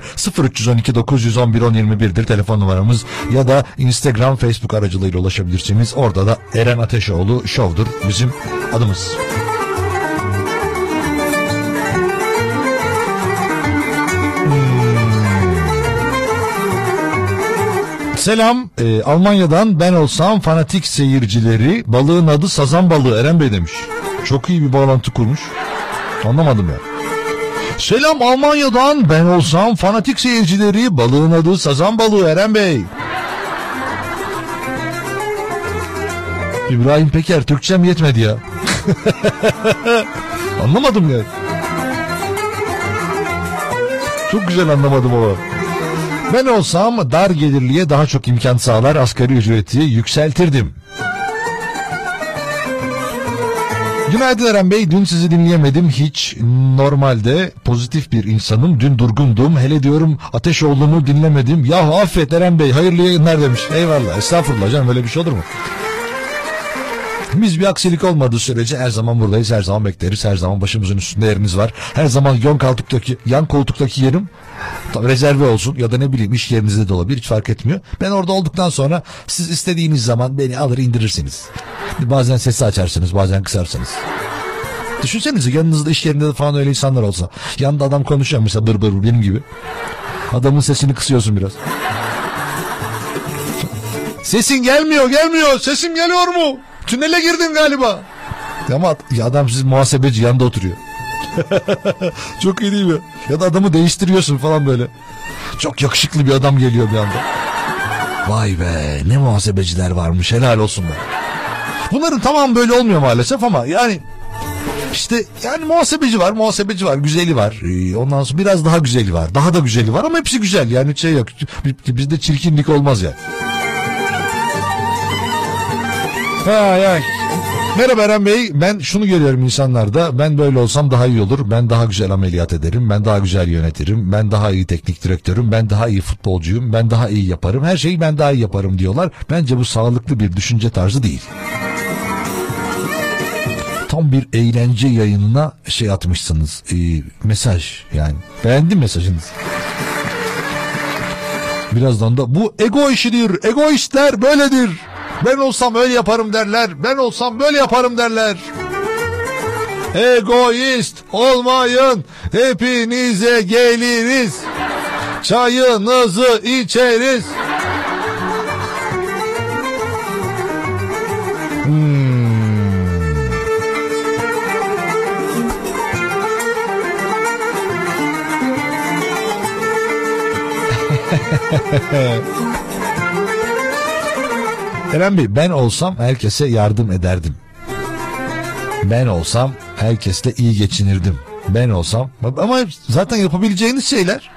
B: 0312 911 1021'dir telefon numaramız ya da Instagram Facebook aracılığıyla ulaşabilirsiniz. Orada da Eren Ateşoğlu Show'dur bizim adımız. Selam e, Almanya'dan ben olsam fanatik seyircileri balığın adı sazan balığı Eren Bey demiş. Çok iyi bir bağlantı kurmuş. Anlamadım ya. Selam Almanya'dan ben olsam fanatik seyircileri balığın adı sazan balığı Eren Bey. İbrahim Peker Türkçem yetmedi ya. Anlamadım ya. Çok güzel anlamadım ama. Ben olsam dar gelirliye daha çok imkan sağlar asgari ücreti yükseltirdim. Günaydın Eren Bey. Dün sizi dinleyemedim hiç. Normalde pozitif bir insanım. Dün durgundum. Hele diyorum Ateşoğlu'nu dinlemedim. Yahu affet Eren Bey. Hayırlı yayınlar demiş. Eyvallah. Estağfurullah canım. Öyle bir şey olur mu? Biz bir aksilik olmadığı sürece her zaman buradayız. Her zaman bekleriz. Her zaman başımızın üstünde yeriniz var. Her zaman yan koltuktaki, yan koltuktaki yerim rezerve olsun ya da ne bileyim iş yerinizde de olabilir hiç fark etmiyor. Ben orada olduktan sonra siz istediğiniz zaman beni alır indirirsiniz. Bazen sesi açarsınız bazen kısarsınız. Düşünsenize yanınızda iş yerinde de falan öyle insanlar olsa. Yanında adam konuşuyor mesela bır bır benim gibi. Adamın sesini kısıyorsun biraz. Sesin gelmiyor gelmiyor sesim geliyor mu? Tünele girdin galiba. Ama ya adam siz muhasebeci yanında oturuyor. Çok iyi değil mi? Ya da adamı değiştiriyorsun falan böyle. Çok yakışıklı bir adam geliyor bir anda. Vay be ne muhasebeciler varmış helal olsun be. Bunların tamam böyle olmuyor maalesef ama yani işte yani muhasebeci var, muhasebeci var, güzeli var. Ee, Ondan sonra biraz daha güzeli var. Daha da güzeli var ama hepsi güzel. Yani şey yok. Bizde çirkinlik olmaz yani. Ha ya. Merhaba Eren Bey. Ben şunu görüyorum insanlarda. Ben böyle olsam daha iyi olur. Ben daha güzel ameliyat ederim. Ben daha güzel yönetirim. Ben daha iyi teknik direktörüm. Ben daha iyi futbolcuyum. Ben daha iyi yaparım. Her şeyi ben daha iyi yaparım diyorlar. Bence bu sağlıklı bir düşünce tarzı değil. Tam bir eğlence yayınına şey atmışsınız. e, mesaj yani. Beğendim mesajınızı. Birazdan da bu ego işidir. Egoistler böyledir. Ben olsam öyle yaparım derler. Ben olsam böyle yaparım derler. Egoist olmayın. Hepinize geliriz. Çayınızı içeriz. Hmm. Eren Bey ben olsam herkese yardım ederdim. Ben olsam herkesle iyi geçinirdim. Ben olsam ama zaten yapabileceğiniz şeyler.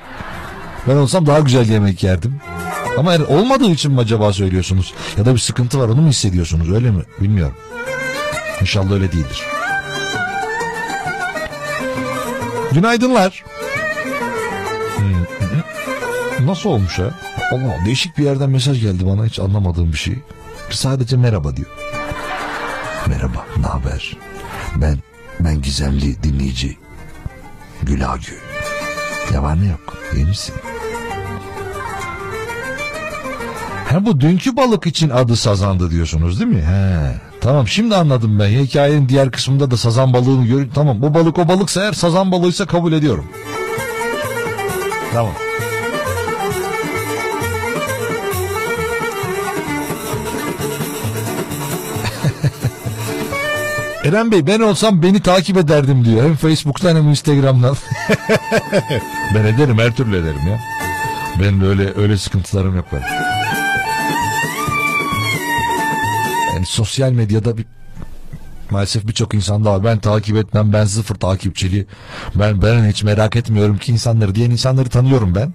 B: Ben olsam daha güzel yemek yerdim. Ama yani olmadığı için mi acaba söylüyorsunuz? Ya da bir sıkıntı var onu mu hissediyorsunuz öyle mi? Bilmiyorum. İnşallah öyle değildir. Günaydınlar. Hmm, Nasıl olmuş ha? Allah değişik bir yerden mesaj geldi bana hiç anlamadığım bir şey. Sadece merhaba diyor. Merhaba, ne haber? Ben, ben gizemli dinleyici. Gülagü. Ne var ne yok, iyi misin? Ha bu dünkü balık için adı sazandı diyorsunuz değil mi? He. Tamam şimdi anladım ben. Hikayenin diğer kısmında da sazan balığını gör. Tamam bu balık o balıksa eğer sazan balığıysa kabul ediyorum. Tamam.
D: Eren Bey ben olsam beni takip ederdim diyor. Hem Facebook'tan hem Instagram'dan. ben ederim her türlü ederim ya. Benim de öyle öyle sıkıntılarım yok benim. Yani sosyal medyada bir maalesef birçok insan da. Ben takip etmem, ben sıfır takipçili. Ben ben hiç merak etmiyorum ki insanları diyen insanları tanıyorum ben.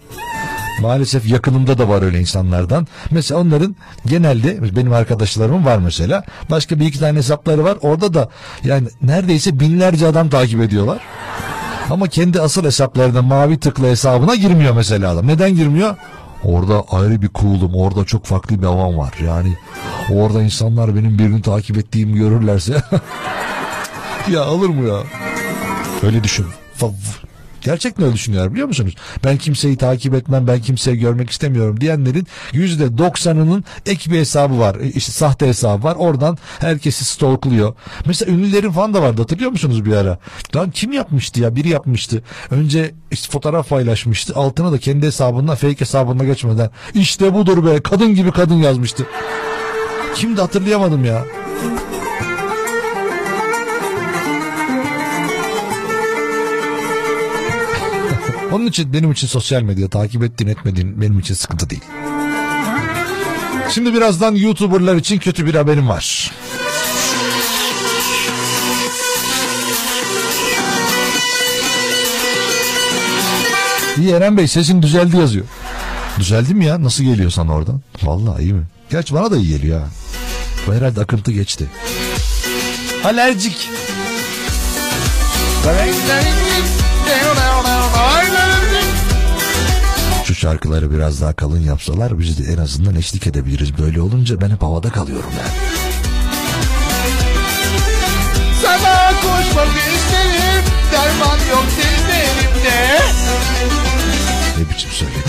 D: Maalesef yakınımda da var öyle insanlardan. Mesela onların genelde benim arkadaşlarımın var mesela. Başka bir iki tane hesapları var. Orada da yani neredeyse binlerce adam takip ediyorlar. Ama kendi asıl hesaplarında mavi tıklı hesabına girmiyor mesela adam. Neden girmiyor? Orada ayrı bir cool'um. Orada çok farklı bir havam var. Yani orada insanlar benim birini takip ettiğimi görürlerse ya olur mu ya? Öyle düşün. Fa- Gerçekten öyle düşünüyorlar biliyor musunuz? Ben kimseyi takip etmem, ben kimseyi görmek istemiyorum diyenlerin yüzde doksanının ek bir hesabı var. E, İşte sahte hesabı var. Oradan herkesi stalkluyor. Mesela ünlülerin falan da vardı hatırlıyor musunuz bir ara? Lan kim yapmıştı ya? Biri yapmıştı. Önce işte fotoğraf paylaşmıştı. Altına da kendi hesabından fake hesabına geçmeden işte budur be kadın gibi kadın yazmıştı. Kimdi hatırlayamadım ya. Onun için benim için sosyal medya takip ettiğin etmediğin benim için sıkıntı değil. Şimdi birazdan YouTuber'lar için kötü bir haberim var. İyi Eren Bey sesin düzeldi yazıyor. Düzeldi mi ya? Nasıl geliyor sana oradan? Vallahi iyi mi? Gerçi bana da iyi geliyor ha. Bu herhalde akıntı geçti. Alerjik. Şarkıları biraz daha kalın yapsalar biz de en azından eşlik edebiliriz. Böyle olunca ben hep havada kalıyorum yani.
B: Sana koşmak isterim Derman yok dizlerimde
D: Ne biçim söyledim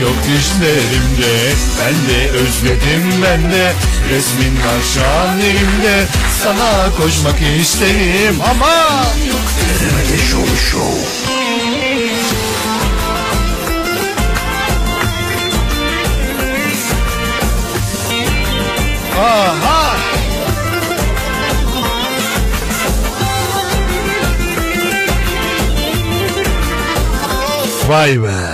J: yok
B: dişlerimde Ben de özledim ben de Resmin an elimde Sana koşmak isterim ama Aha!
D: Vay be.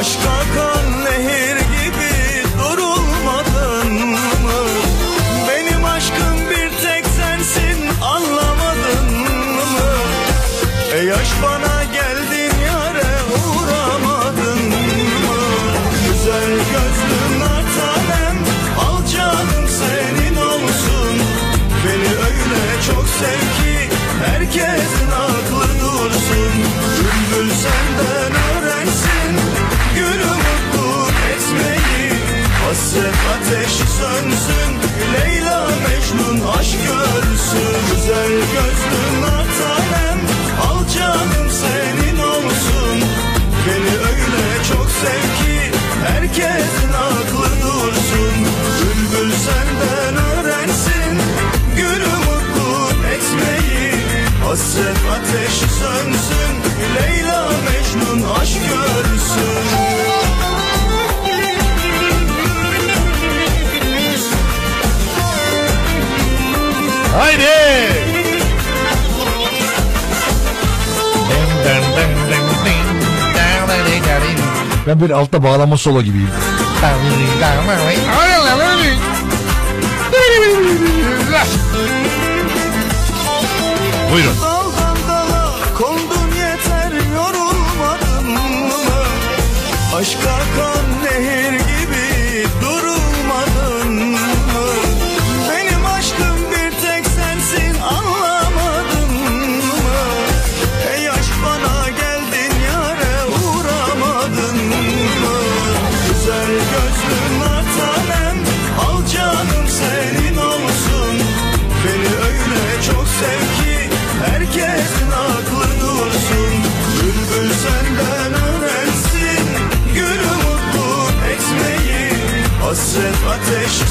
K: aşka sönsün Leyla Mecnun aşk görsün. Güzel gözlüm tanem Al canım senin olsun. Beni öyle çok sev ki Herkesin aklı dursun. Bülbül senden öğrensin Gülü mutlu etmeyi. Hasret ateşi sönsün Leyla Mecnun aşk görsün
B: Haydi. Ben böyle altta bağlama solo gibiyim. Buyurun.
K: Aşka kan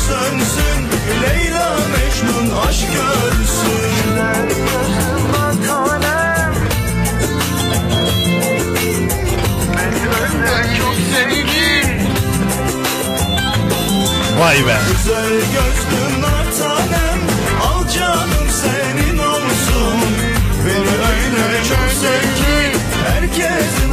K: sönsün Leyla Mecnun aşk görsün
B: Vay be.
K: Güzel gözlüm tanem Al canım senin olsun. Beni öyle çok sev ki Herkesin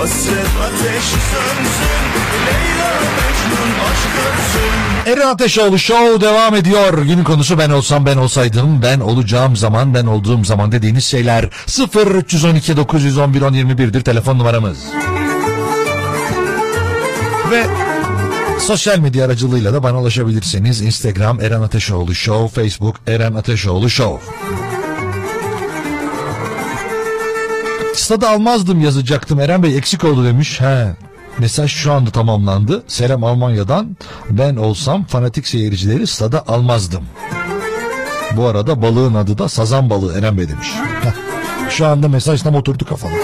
K: Hasret ateşi sönsün Leyla Mecnun aşk görsün
B: Eren Ateşoğlu Show devam ediyor. Günün konusu ben olsam ben olsaydım ben olacağım zaman ben olduğum zaman dediğiniz şeyler 0 312 911 10 21'dir telefon numaramız. Ve sosyal medya aracılığıyla da bana ulaşabilirsiniz. Instagram Eren Ateşoğlu Show, Facebook Eren Ateşoğlu Show. Stadı almazdım yazacaktım Eren Bey eksik oldu demiş. He. Mesaj şu anda tamamlandı. Selam Almanya'dan. Ben olsam fanatik seyircileri stada almazdım. Bu arada balığın adı da sazan balığı Eren Bey demiş. Heh. Şu anda mesaj tam oturdu kafama.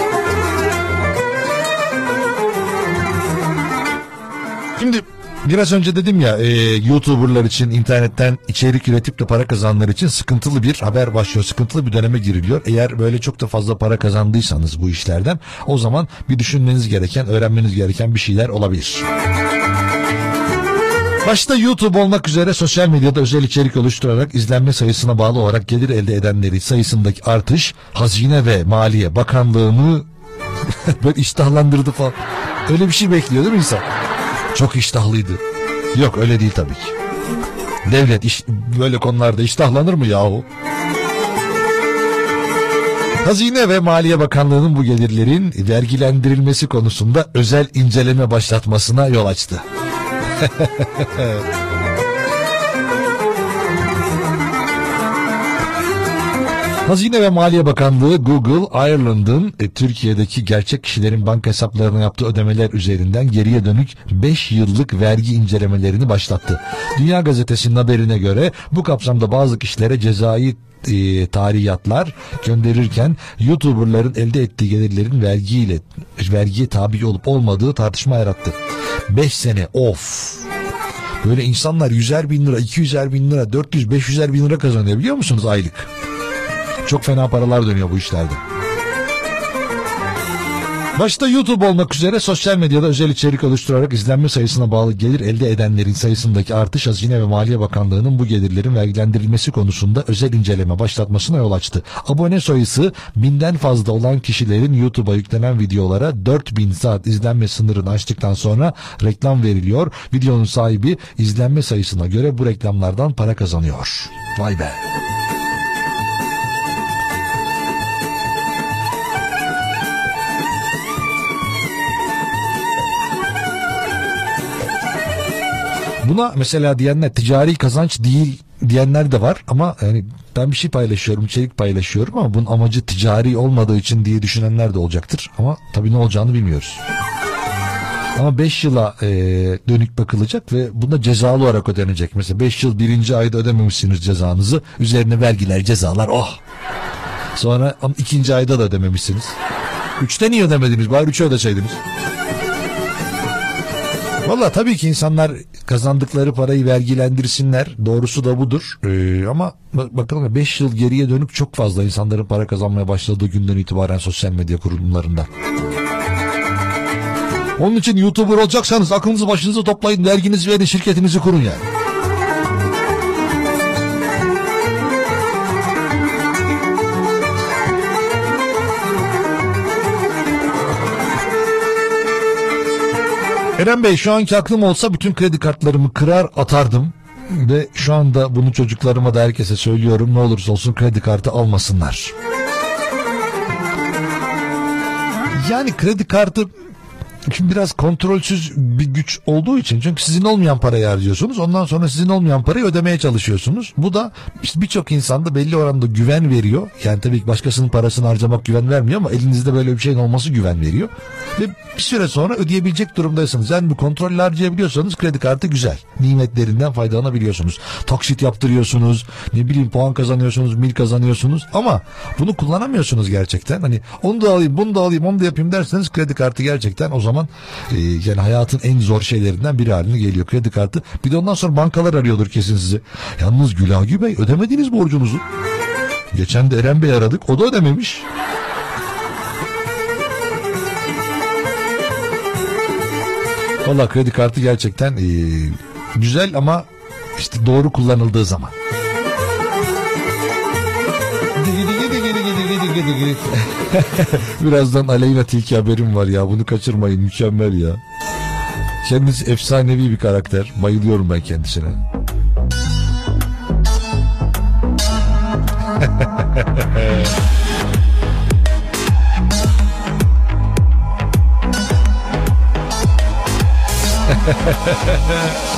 B: Şimdi biraz önce dedim ya e, YouTuber'lar için internetten içerik üretip de para kazananlar için sıkıntılı bir haber başlıyor. Sıkıntılı bir döneme giriliyor. Eğer böyle çok da fazla para kazandıysanız bu işlerden o zaman bir düşünmeniz gereken, öğrenmeniz gereken bir şeyler olabilir. Başta YouTube olmak üzere sosyal medyada özel içerik oluşturarak izlenme sayısına bağlı olarak gelir elde edenleri sayısındaki artış Hazine ve Maliye Bakanlığı'nı böyle iştahlandırdı falan. Öyle bir şey bekliyor değil mi insan? Çok iştahlıydı. Yok öyle değil tabii ki. Devlet iş, böyle konularda iştahlanır mı yahu? Hazine ve Maliye Bakanlığı'nın bu gelirlerin vergilendirilmesi konusunda özel inceleme başlatmasına yol açtı. Hazine ve Maliye Bakanlığı Google Ireland'ın e, Türkiye'deki gerçek kişilerin banka hesaplarına yaptığı ödemeler üzerinden geriye dönük 5 yıllık vergi incelemelerini başlattı. Dünya Gazetesi'nin haberine göre bu kapsamda bazı kişilere cezai e, tarihiyatlar gönderirken YouTuber'ların elde ettiği gelirlerin vergiyle vergiye tabi olup olmadığı tartışma yarattı. 5 sene of. Böyle insanlar 100'er bin lira, 200'er bin lira, 400, 500'er bin lira kazanıyor biliyor musunuz aylık? Çok fena paralar dönüyor bu işlerde. Başta YouTube olmak üzere sosyal medyada özel içerik oluşturarak izlenme sayısına bağlı gelir elde edenlerin sayısındaki artış Hazine ve Maliye Bakanlığı'nın bu gelirlerin vergilendirilmesi konusunda özel inceleme başlatmasına yol açtı. Abone sayısı binden fazla olan kişilerin YouTube'a yüklenen videolara 4000 saat izlenme sınırını aştıktan sonra reklam veriliyor. Videonun sahibi izlenme sayısına göre bu reklamlardan para kazanıyor. Vay be. Buna mesela diyenler ticari kazanç değil diyenler de var ama yani ben bir şey paylaşıyorum, içerik paylaşıyorum ama bunun amacı ticari olmadığı için diye düşünenler de olacaktır. Ama tabii ne olacağını bilmiyoruz. Ama 5 yıla e, dönük bakılacak ve bunda cezalı olarak ödenecek. Mesela 5 yıl birinci ayda ödememişsiniz cezanızı. Üzerine vergiler, cezalar oh. Sonra ama ikinci ayda da ödememişsiniz. Üçte niye ödemediniz? Bari üçe ödeseydiniz. Valla tabii ki insanlar kazandıkları parayı vergilendirsinler. Doğrusu da budur. Ee, ama bak- bakalım 5 yıl geriye dönük çok fazla insanların para kazanmaya başladığı günden itibaren sosyal medya kurumlarında. Onun için YouTuber olacaksanız aklınızı başınıza toplayın, verginizi verin, şirketinizi kurun yani. Eren Bey şu anki aklım olsa bütün kredi kartlarımı kırar atardım. Ve şu anda bunu çocuklarıma da herkese söylüyorum. Ne olursa olsun kredi kartı almasınlar. Yani kredi kartı Şimdi biraz kontrolsüz bir güç olduğu için çünkü sizin olmayan parayı harcıyorsunuz ondan sonra sizin olmayan parayı ödemeye çalışıyorsunuz. Bu da işte birçok insanda belli oranda güven veriyor. Yani tabii ki başkasının parasını harcamak güven vermiyor ama elinizde böyle bir şeyin olması güven veriyor. Ve bir süre sonra ödeyebilecek durumdaysınız. Yani bu kontrolle harcayabiliyorsanız kredi kartı güzel. Nimetlerinden faydalanabiliyorsunuz. Taksit yaptırıyorsunuz. Ne bileyim puan kazanıyorsunuz, mil kazanıyorsunuz ama bunu kullanamıyorsunuz gerçekten. Hani onu da alayım, bunu da alayım, onu da yapayım derseniz kredi kartı gerçekten o zaman e, yani hayatın en zor şeylerinden biri haline geliyor kredi kartı. Bir de ondan sonra bankalar arıyordur kesin sizi. Yalnız Gülagü Bey ödemediniz borcunuzu. Geçen de Eren Bey aradık o da ödememiş. Valla kredi kartı gerçekten e, güzel ama işte doğru kullanıldığı zaman. Birazdan Aleyna Tilki haberim var ya bunu kaçırmayın mükemmel ya. Kendisi efsanevi bir karakter. Bayılıyorum ben kendisine.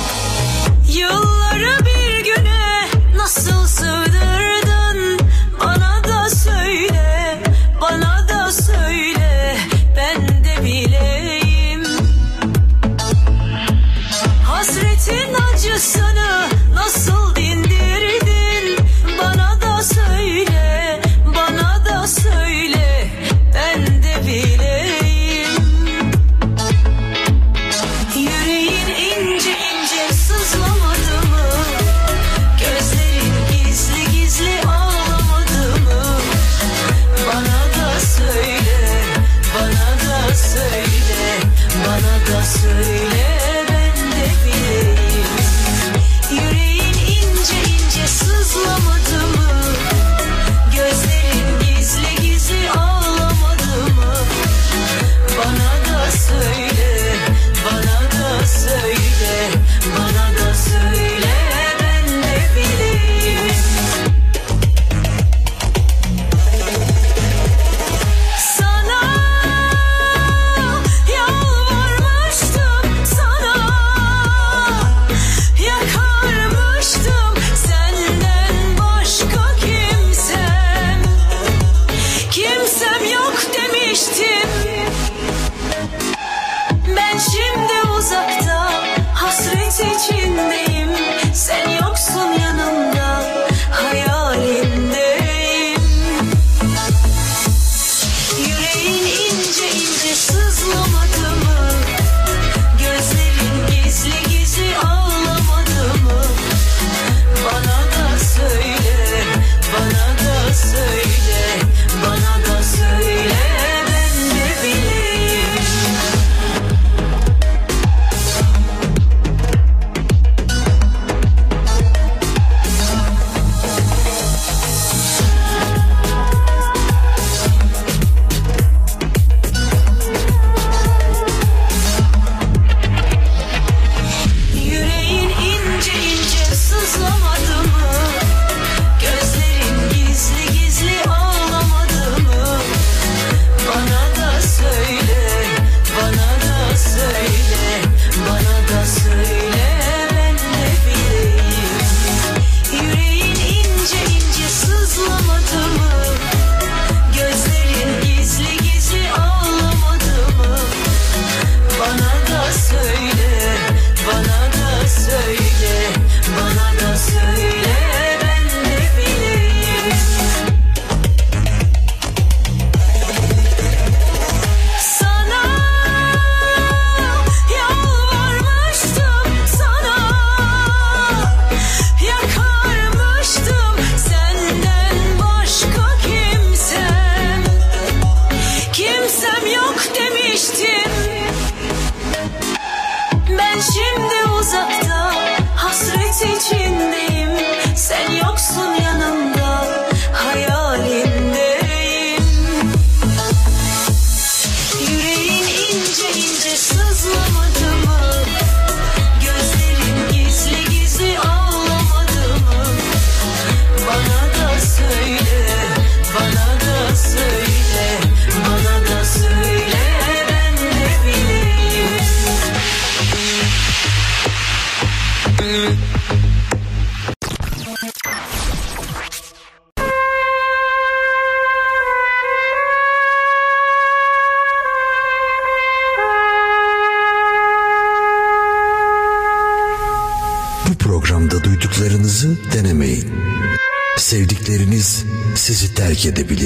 D: edebilir.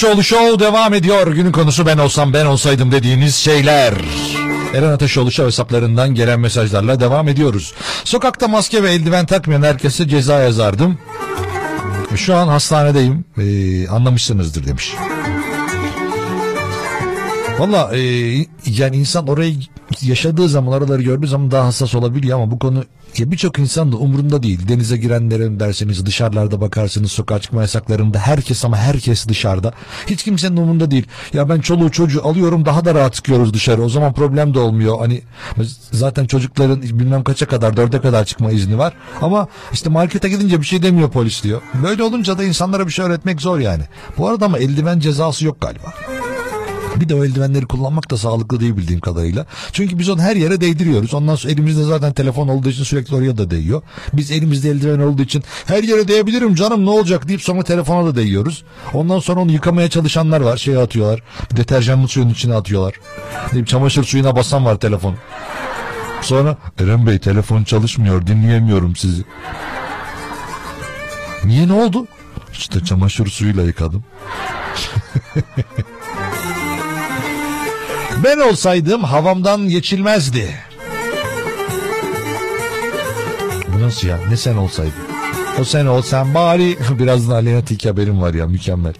B: Ateşoğlu Show devam ediyor. Günün konusu ben olsam ben olsaydım dediğiniz şeyler. Eren Ateşoğlu Show hesaplarından gelen mesajlarla devam ediyoruz. Sokakta maske ve eldiven takmayan herkese ceza yazardım. Şu an hastanedeyim. Ee, anlamışsınızdır demiş. Valla e, yani insan orayı yaşadığı zaman oraları gördüğü zaman daha hassas olabiliyor ama bu konu ya birçok insan da umurunda değil. Denize girenlerin derseniz dışarılarda bakarsınız sokağa çıkma yasaklarında herkes ama herkes dışarıda. Hiç kimsenin umurunda değil. Ya ben çoluğu çocuğu alıyorum daha da rahat çıkıyoruz dışarı. O zaman problem de olmuyor. Hani zaten çocukların bilmem kaça kadar dörde kadar çıkma izni var. Ama işte markete gidince bir şey demiyor polis diyor. Böyle olunca da insanlara bir şey öğretmek zor yani. Bu arada ama eldiven cezası yok galiba. Bir de o eldivenleri kullanmak da sağlıklı değil bildiğim kadarıyla. Çünkü biz onu her yere değdiriyoruz. Ondan sonra elimizde zaten telefon olduğu için sürekli oraya da değiyor. Biz elimizde eldiven olduğu için her yere değebilirim canım ne olacak deyip sonra telefona da değiyoruz. Ondan sonra onu yıkamaya çalışanlar var. Şey atıyorlar. Deterjanlı suyun içine atıyorlar. Deyip çamaşır suyuna basan var telefon. Sonra Eren Bey telefon çalışmıyor dinleyemiyorum sizi. Niye ne oldu? İşte çamaşır suyuyla yıkadım. Ben olsaydım havamdan geçilmezdi. Bu nasıl ya? Ne sen olsaydın? O sen olsan bari birazdan Aleyna Tilki haberim var ya mükemmel.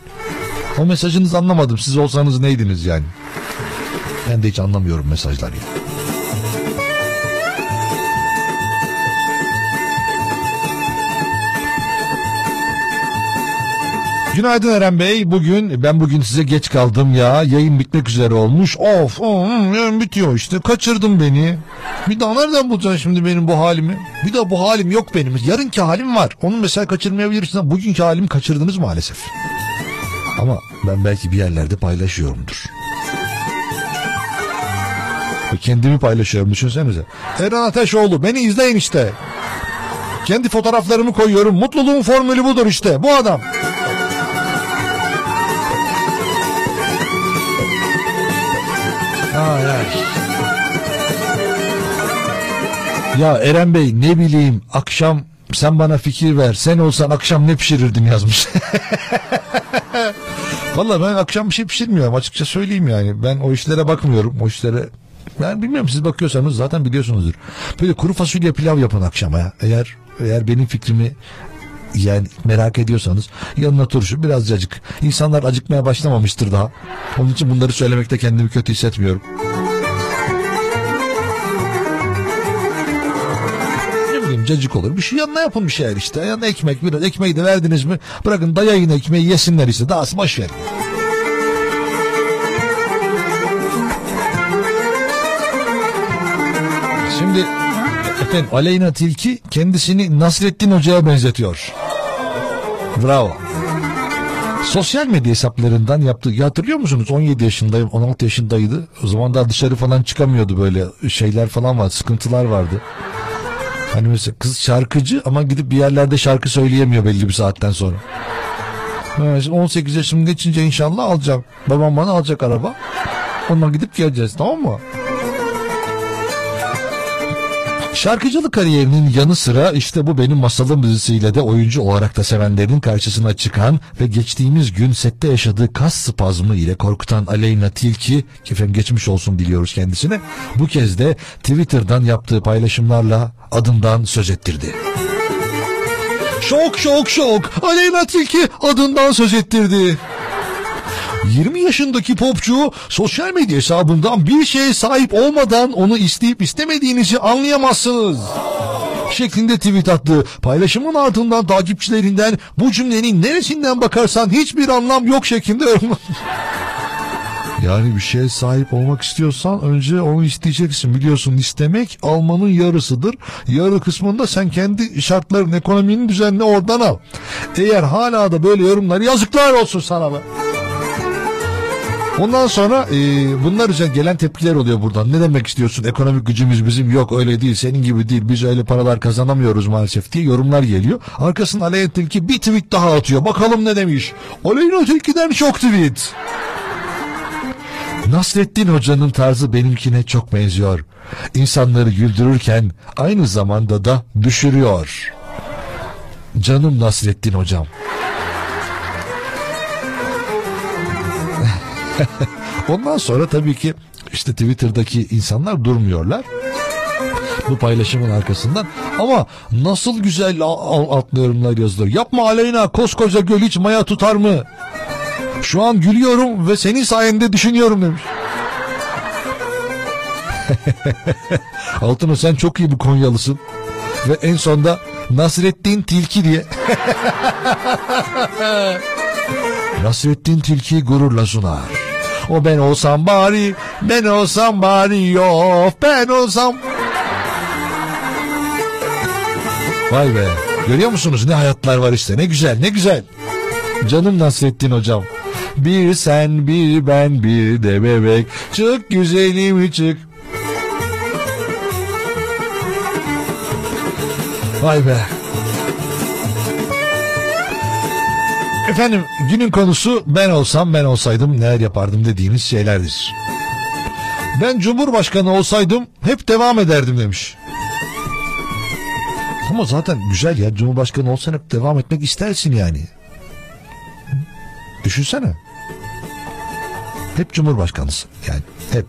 B: O mesajınızı anlamadım. Siz olsanız neydiniz yani? Ben de hiç anlamıyorum mesajlar ya. Günaydın Eren Bey. Bugün ben bugün size geç kaldım ya. Yayın bitmek üzere olmuş. Of, of bitiyor işte. Kaçırdın beni. Bir daha nereden bulacaksın şimdi benim bu halimi? Bir daha bu halim yok benim. Yarınki halim var. Onu mesela kaçırmayabilirsiniz. Bugünkü halimi kaçırdınız maalesef. Ama ben belki bir yerlerde paylaşıyorumdur. Kendimi paylaşıyorum düşünsenize. Eren Ateşoğlu beni izleyin işte. Kendi fotoğraflarımı koyuyorum. Mutluluğun formülü budur işte. Bu adam. Ay. Ya Eren Bey ne bileyim akşam sen bana fikir ver. Sen olsan akşam ne pişirirdin yazmış. Valla ben akşam bir şey pişirmiyorum açıkça söyleyeyim yani. Ben o işlere bakmıyorum. O işlere ben bilmiyorum siz bakıyorsanız zaten biliyorsunuzdur. Böyle kuru fasulye pilav yapın akşama ya. Eğer eğer benim fikrimi yani merak ediyorsanız yanına turşu biraz acık. İnsanlar acıkmaya başlamamıştır daha. Onun için bunları söylemekte kendimi kötü hissetmiyorum. Bileyim cacık olur. Bir şey yanına yapın bir şeyler işte. Yanına ekmek biraz ekmeği de verdiniz mi bırakın dayayın ekmeği yesinler işte. Daha boş verin. Şimdi efendim Aleyna Tilki kendisini Nasrettin Hoca'ya benzetiyor. Bravo. Sosyal medya hesaplarından yaptığı ya hatırlıyor musunuz 17 yaşındayım 16 yaşındaydı o zaman daha dışarı falan çıkamıyordu böyle şeyler falan var sıkıntılar vardı. Hani mesela kız şarkıcı ama gidip bir yerlerde şarkı söyleyemiyor belli bir saatten sonra. Evet, 18 yaşım geçince inşallah alacağım. Babam bana alacak araba. Onunla gidip geleceğiz tamam mı? Şarkıcılık kariyerinin yanı sıra işte bu benim masalım dizisiyle de oyuncu olarak da sevenlerin karşısına çıkan ve geçtiğimiz gün sette yaşadığı kas spazmı ile korkutan Aleyna Tilki, efendim geçmiş olsun diliyoruz kendisine, bu kez de Twitter'dan yaptığı paylaşımlarla adından söz ettirdi. Şok şok şok Aleyna Tilki adından söz ettirdi. 20 yaşındaki popçu sosyal medya hesabından bir şeye sahip olmadan onu isteyip istemediğinizi anlayamazsınız. Şeklinde tweet attı. Paylaşımın ardından takipçilerinden bu cümlenin neresinden bakarsan hiçbir anlam yok şeklinde yorum. Yani bir şeye sahip olmak istiyorsan önce onu isteyeceksin. Biliyorsun istemek almanın yarısıdır. Yarı kısmında sen kendi şartların, ekonominin düzenini oradan al. Eğer hala da böyle yorumlar yazıklar olsun sana be. Ondan sonra e, bunlar üzerine gelen tepkiler oluyor buradan. Ne demek istiyorsun? Ekonomik gücümüz bizim yok öyle değil. Senin gibi değil. Biz öyle paralar kazanamıyoruz maalesef diye yorumlar geliyor. Arkasından Aleyna Tilki bir tweet daha atıyor. Bakalım ne demiş. Aleyna Tilki'den çok tweet. Nasrettin Hoca'nın tarzı benimkine çok benziyor. İnsanları güldürürken aynı zamanda da düşürüyor. Canım Nasrettin Hocam. Ondan sonra tabii ki işte Twitter'daki insanlar durmuyorlar. Bu paylaşımın arkasından ama nasıl güzel altlı yorumlar yazılıyor. Yapma Aleyna koskoca göl hiç maya tutar mı? Şu an gülüyorum ve senin sayende düşünüyorum demiş. Altınok sen çok iyi bir Konyalısın. Ve en sonda Nasrettin Tilki diye. Nasrettin Tilki gururla sunar. O ben olsam bari, ben olsam bari yok, ben olsam... Vay be, görüyor musunuz ne hayatlar var işte, ne güzel, ne güzel. Canım Nasrettin hocam. Bir sen, bir ben, bir de bebek. Çık güzelim çık. Vay be. Efendim günün konusu ben olsam ben olsaydım neler yapardım dediğiniz şeylerdir. Ben Cumhurbaşkanı olsaydım hep devam ederdim demiş. Ama zaten güzel ya Cumhurbaşkanı olsan hep devam etmek istersin yani. Düşünsene. Hep Cumhurbaşkanısın yani hep.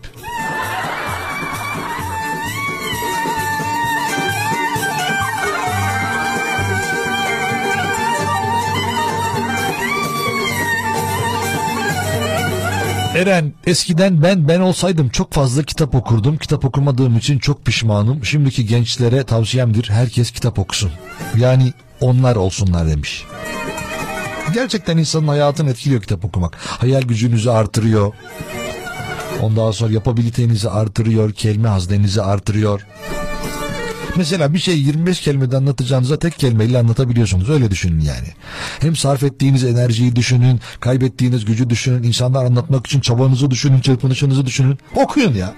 B: Eren eskiden ben ben olsaydım çok fazla kitap okurdum. Kitap okumadığım için çok pişmanım. Şimdiki gençlere tavsiyemdir herkes kitap okusun. Yani onlar olsunlar demiş. Gerçekten insanın hayatını etkiliyor kitap okumak. Hayal gücünüzü artırıyor. Ondan sonra yapabilitenizi artırıyor, kelime haznenizi artırıyor. Mesela bir şey 25 kelimede anlatacağınıza tek kelimeyle anlatabiliyorsunuz. Öyle düşünün yani. Hem sarf ettiğiniz enerjiyi düşünün, kaybettiğiniz gücü düşünün, insanlar anlatmak için çabanızı düşünün, çırpınışınızı düşünün. Okuyun ya.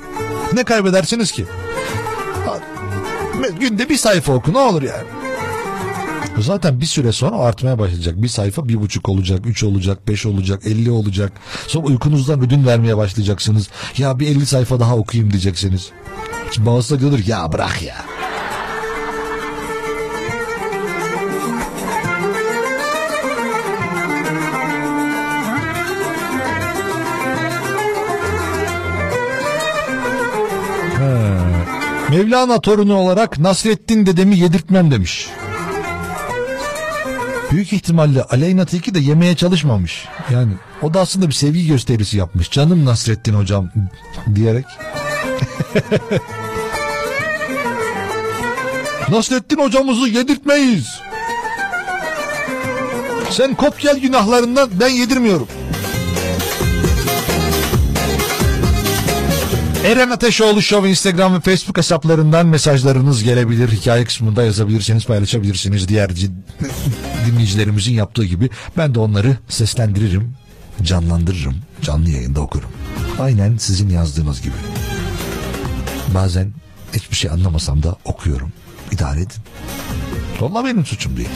B: Ne kaybedersiniz ki? Günde bir sayfa oku ne olur yani. Zaten bir süre sonra artmaya başlayacak. Bir sayfa bir buçuk olacak, üç olacak, beş olacak, elli olacak. Sonra uykunuzdan ödün vermeye başlayacaksınız. Ya bir elli sayfa daha okuyayım diyeceksiniz. Da diyordur ya bırak ya. Mevlana torunu olarak Nasrettin dedemi yedirtmem demiş. Büyük ihtimalle Aleyna Tilki de yemeye çalışmamış. Yani o da aslında bir sevgi gösterisi yapmış. Canım Nasrettin hocam diyerek. Nasrettin hocamızı yedirtmeyiz. Sen kop gel günahlarından ben yedirmiyorum. Eren Ateşoğlu Show Instagram ve Facebook hesaplarından mesajlarınız gelebilir. Hikaye kısmında yazabilirsiniz, paylaşabilirsiniz. Diğer dinleyicilerimizin yaptığı gibi ben de onları seslendiririm, canlandırırım, canlı yayında okurum. Aynen sizin yazdığınız gibi. Bazen hiçbir şey anlamasam da okuyorum. İdare edin. Valla benim suçum değil.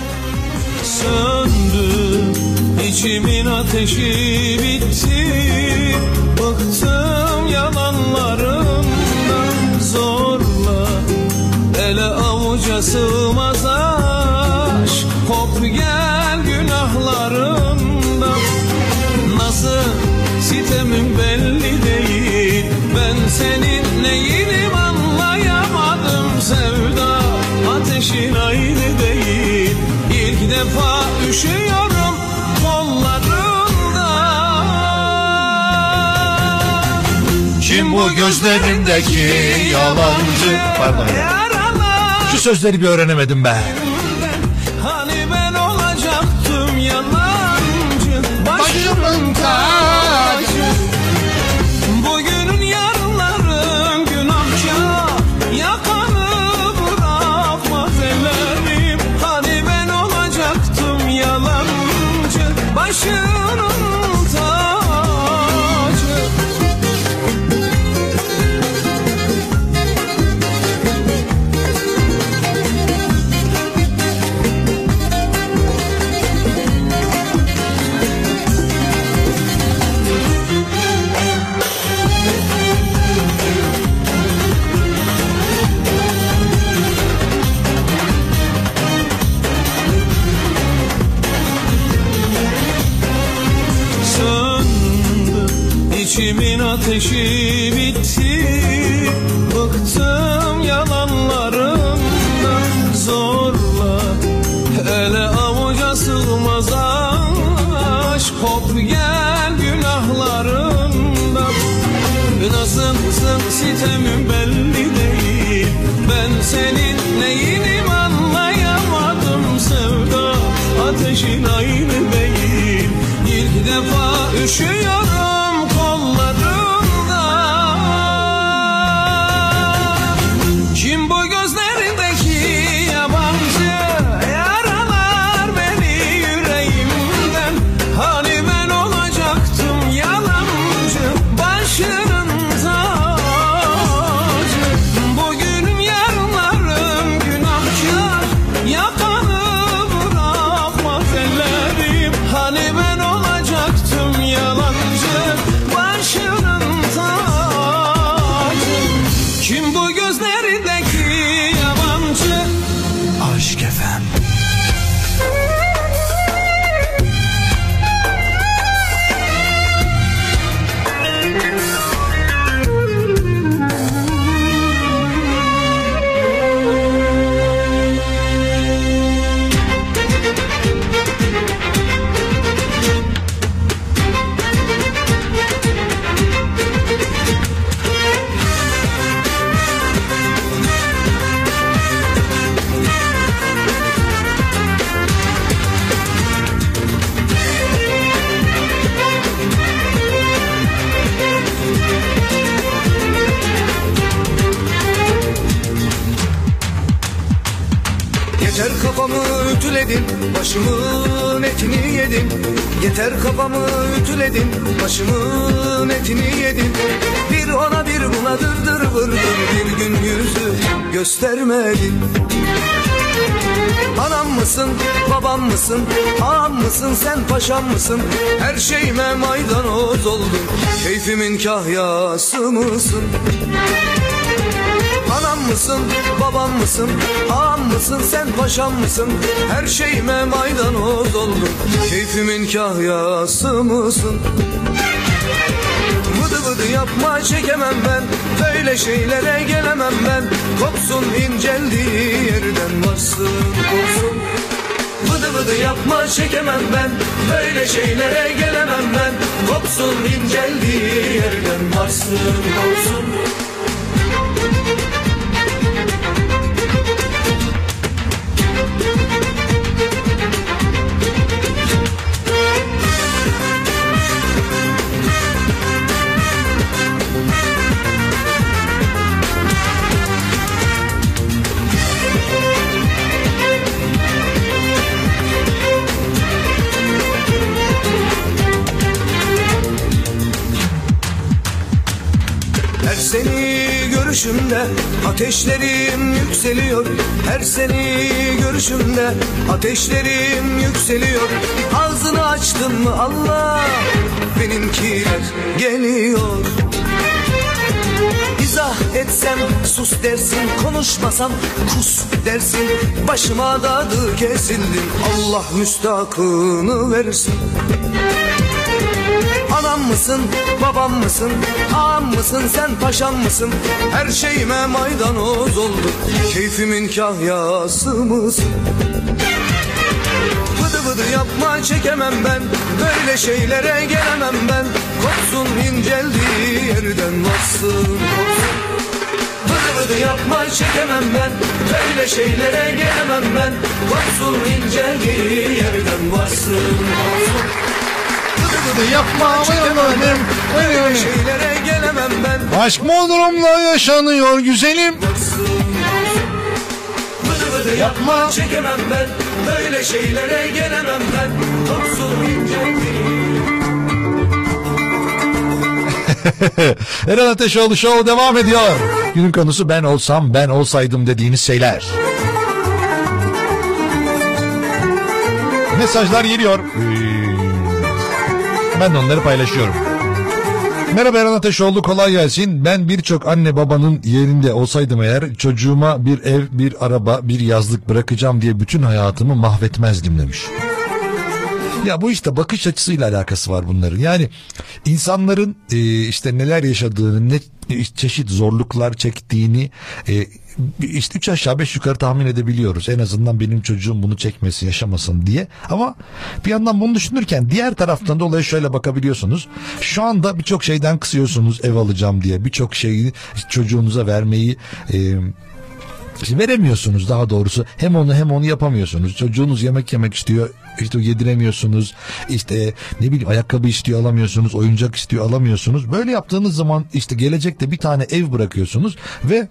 F: söndü içimin ateşi bitti Bıktım yalanlarından zorla Ele avuca sığmaz aşk Kop gel günahlarından Nasıl sitemim belli değil Ben senin
L: Kim bu gözlerindeki yalancı Pardon
B: Şu sözleri bir öğrenemedim be.
F: Ateşi bitti. Bıktım yalanlarından zorla
K: Yeter kafamı ütüledin Başımın etini yedin Yeter kafamı ütüledin Başımın etini yedin Bir ona bir buna dırdır vırdır Bir gün yüzü göstermedin Anam mısın, babam mısın, ağam mısın, sen paşam mısın? Her şeyime maydanoz oldun, keyfimin kahyası mısın? Mısın, babam mısın, ağam mısın, sen paşam mısın? Her şeyime maydanoz oldun, keyfimin kahyası mısın? Vıdı vıdı yapma çekemem ben. Böyle şeylere gelemem ben. Kopsun inceldiği yerden varsın kopsun. Vıdı vıdı yapma çekemem ben. Böyle şeylere gelemem ben. Kopsun inceldiği yerden varsın kopsun görüşümde ateşlerim yükseliyor Her seni görüşümde. Ateşlerim yükseliyor. Ağzını açtın mı Allah? Benimkiler geliyor. İzah etsem sus dersin konuşmasam kus dersin. Başıma dadı kesildin Allah müstakını versin Anam mısın, babam mısın, ağam mısın, sen paşam mısın? Her şeyime maydanoz oldu, keyfimin kahyası mısın? Vıdı vıdı yapma çekemem ben, böyle şeylere gelemem ben. Kopsun inceldiği yerden varsın. Vıdı vıdı yapma çekemem ben, böyle şeylere gelemem ben. Kopsun inceldiği yerden varsın, kopsun.
B: Yapma benim.
K: Böyle şeylere gelemem ben.
B: Aşk Bodrum'da yaşanıyor güzelim.
K: Vıdı yapma çekemem ben. Böyle şeylere gelemem ben. Kopsun inceldiği
B: Eren Ateşoğlu Show devam ediyor. Günün konusu ben olsam ben olsaydım dediğiniz şeyler. Mesajlar geliyor. Ben de onları paylaşıyorum. Merhaba Eren Ateşoğlu kolay gelsin. Ben birçok anne babanın yerinde olsaydım eğer çocuğuma bir ev, bir araba, bir yazlık bırakacağım diye bütün hayatımı mahvetmezdim demiş. Ya bu işte bakış açısıyla alakası var bunların. Yani insanların e, işte neler yaşadığını, ne çeşit zorluklar çektiğini e, işte üç aşağı beş yukarı tahmin edebiliyoruz. En azından benim çocuğum bunu çekmesin, yaşamasın diye. Ama bir yandan bunu düşünürken diğer taraftan da olaya şöyle bakabiliyorsunuz. Şu anda birçok şeyden kısıyorsunuz ev alacağım diye. Birçok şeyi çocuğunuza vermeyi e, veremiyorsunuz daha doğrusu. Hem onu hem onu yapamıyorsunuz. Çocuğunuz yemek yemek istiyor. işte yediremiyorsunuz. İşte ne bileyim ayakkabı istiyor alamıyorsunuz. Oyuncak istiyor alamıyorsunuz. Böyle yaptığınız zaman işte gelecekte bir tane ev bırakıyorsunuz ve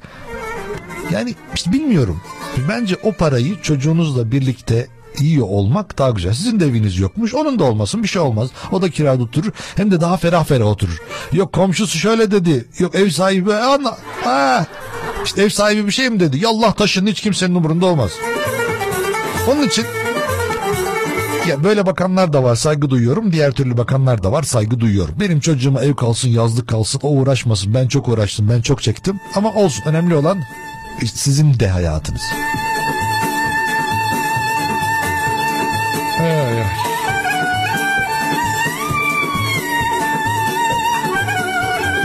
B: yani işte bilmiyorum. Bence o parayı çocuğunuzla birlikte yiyor olmak daha güzel. Sizin de eviniz yokmuş. Onun da olmasın bir şey olmaz. O da kirada oturur. Hem de daha ferah ferah oturur. Yok komşusu şöyle dedi. Yok ev sahibi anla. Ha. İşte ev sahibi bir şey mi dedi? Yallah taşın hiç kimsenin umurunda olmaz. Onun için ya böyle bakanlar da var saygı duyuyorum. Diğer türlü bakanlar da var saygı duyuyorum. Benim çocuğuma ev kalsın yazlık kalsın o uğraşmasın. Ben çok uğraştım ben çok çektim. Ama olsun önemli olan işte sizin de hayatınız. Ay, ay.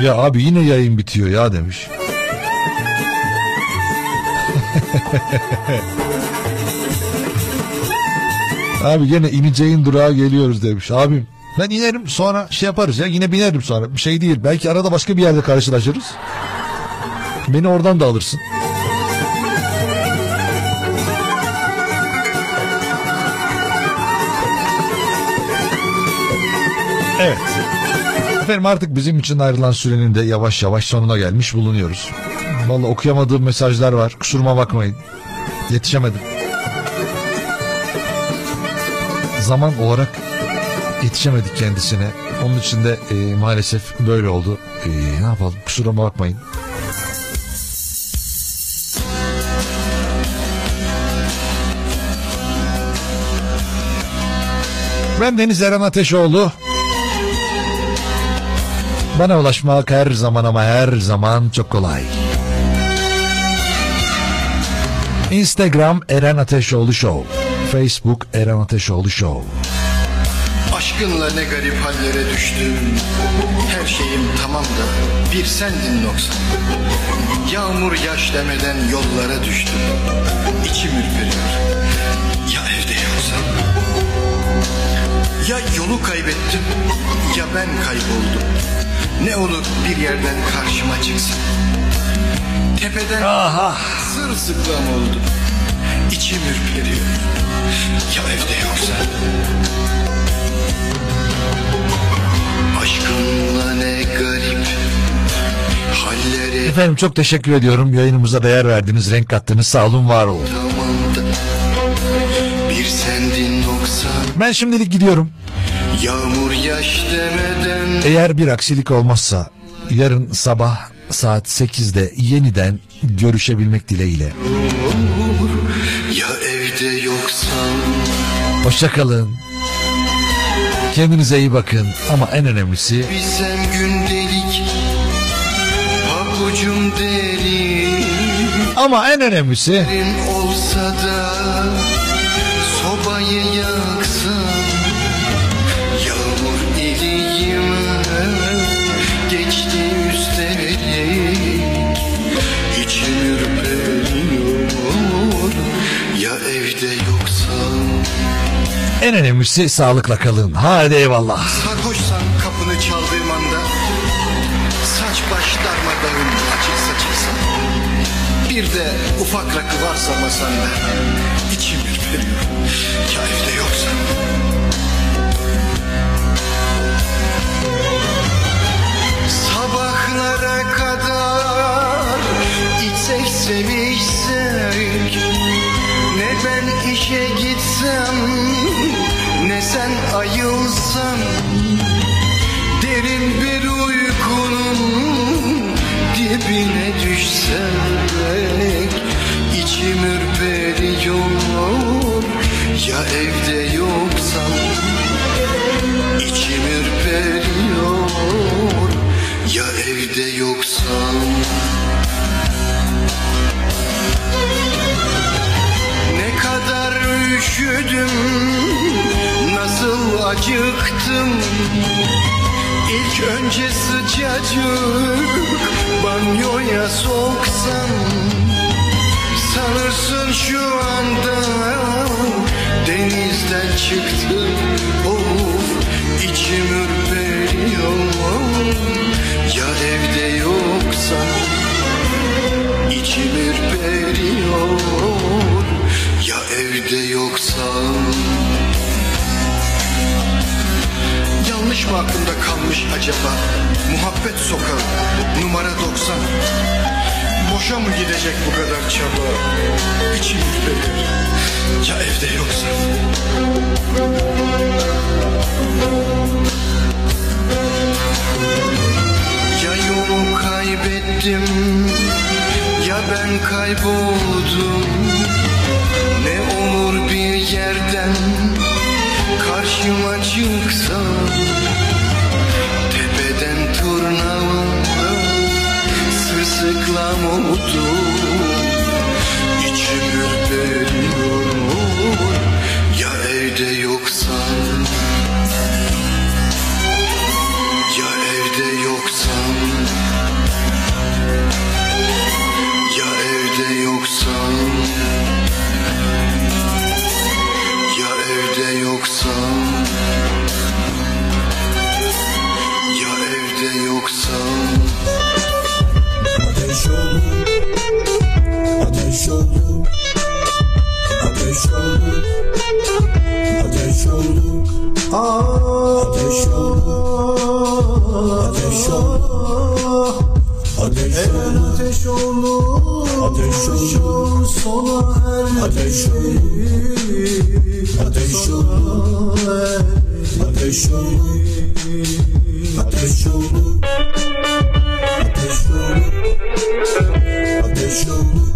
B: Ya abi yine yayın bitiyor ya demiş. Abi yine ineceğin durağa geliyoruz demiş. Abim ben inerim sonra şey yaparız ya yine binerim sonra. Bir şey değil. Belki arada başka bir yerde karşılaşırız. Beni oradan da alırsın. Evet. Efendim artık bizim için ayrılan sürenin de yavaş yavaş sonuna gelmiş bulunuyoruz. Vallahi okuyamadığım mesajlar var. Kusuruma bakmayın. Yetişemedim. Zaman olarak yetişemedik kendisine. Onun için de e, maalesef böyle oldu. E, ne yapalım kusuruma bakmayın. Ben Deniz Eren Ateşoğlu. Bana ulaşmak her zaman ama her zaman çok kolay. Instagram Eren Ateşoğlu Show. Facebook Eren Ateşoğlu Show.
M: Aşkınla ne garip hallere düştüm. Her şeyim tamam da bir sendin noksan. Yağmur yaş demeden yollara düştüm. İçim ürperiyor. Ya evde yoksan Ya yolu kaybettim Ya ben kayboldum. Ne olur bir yerden karşıma çıksan Tepeden sırılsıklam oldum İçim ürperiyor Ya evde yoksan Aşkınla ne garip hallere
B: Efendim çok teşekkür ediyorum. Yayınımıza değer verdiniz, renk kattınız. Sağ olun, var olun.
M: Bir sendin noksan
B: Ben şimdilik gidiyorum.
M: Yağmur yaş demeden
B: Eğer bir aksilik olmazsa yarın sabah saat 8'de yeniden görüşebilmek dileğiyle.
M: Ya evde yoksan
B: Hoşçakalın. Kendinize iyi bakın ama en önemlisi
M: Bilsem gündelik Pabucum derin
B: ama en önemlisi
M: olsa da
B: en önemlisi sağlıkla kalın. Hadi eyvallah.
M: Sarhoşsan kapını çaldığım anda Saç baş darmadağın açık saçıksan Bir de ufak rakı varsa masanda İçim ürperiyor Ya evde yoksan Sabahlara kadar içsek sevişsek Ne ben işe gitsem Ne sen ayılsan Derin bir uykunun dibine düşsek İçim ürperiyor Ya evde yoksan İçim ürperiyor Ya evde yoksan üşüdüm Nasıl acıktım. İlk önce sıcacık banyoya soksan Sanırsın şu anda denizden çıktım Of içim ürperiyor. Ya evde yoksa içim ürperiyor Ya evde yoksa? Yanlış mı aklımda kalmış acaba? Muhabbet sokağı numara 90 Boşa mı gidecek bu kadar çaba? İçim ürperir Ya evde yoksa? Ya yolu kaybettim Ya ben kayboldum Ne olur bir yerden Karşıma çıksa Tepeden turnalar Sırılsıklam oldu. İçim ürperiyor Ya evde yoksan
K: Ateş ol Ateş ol Ateş ol Ateş olur Ateş olur Sona er Ateş olur Ateş olur Ateş olur Ateş olur Ateş olur Ateş olur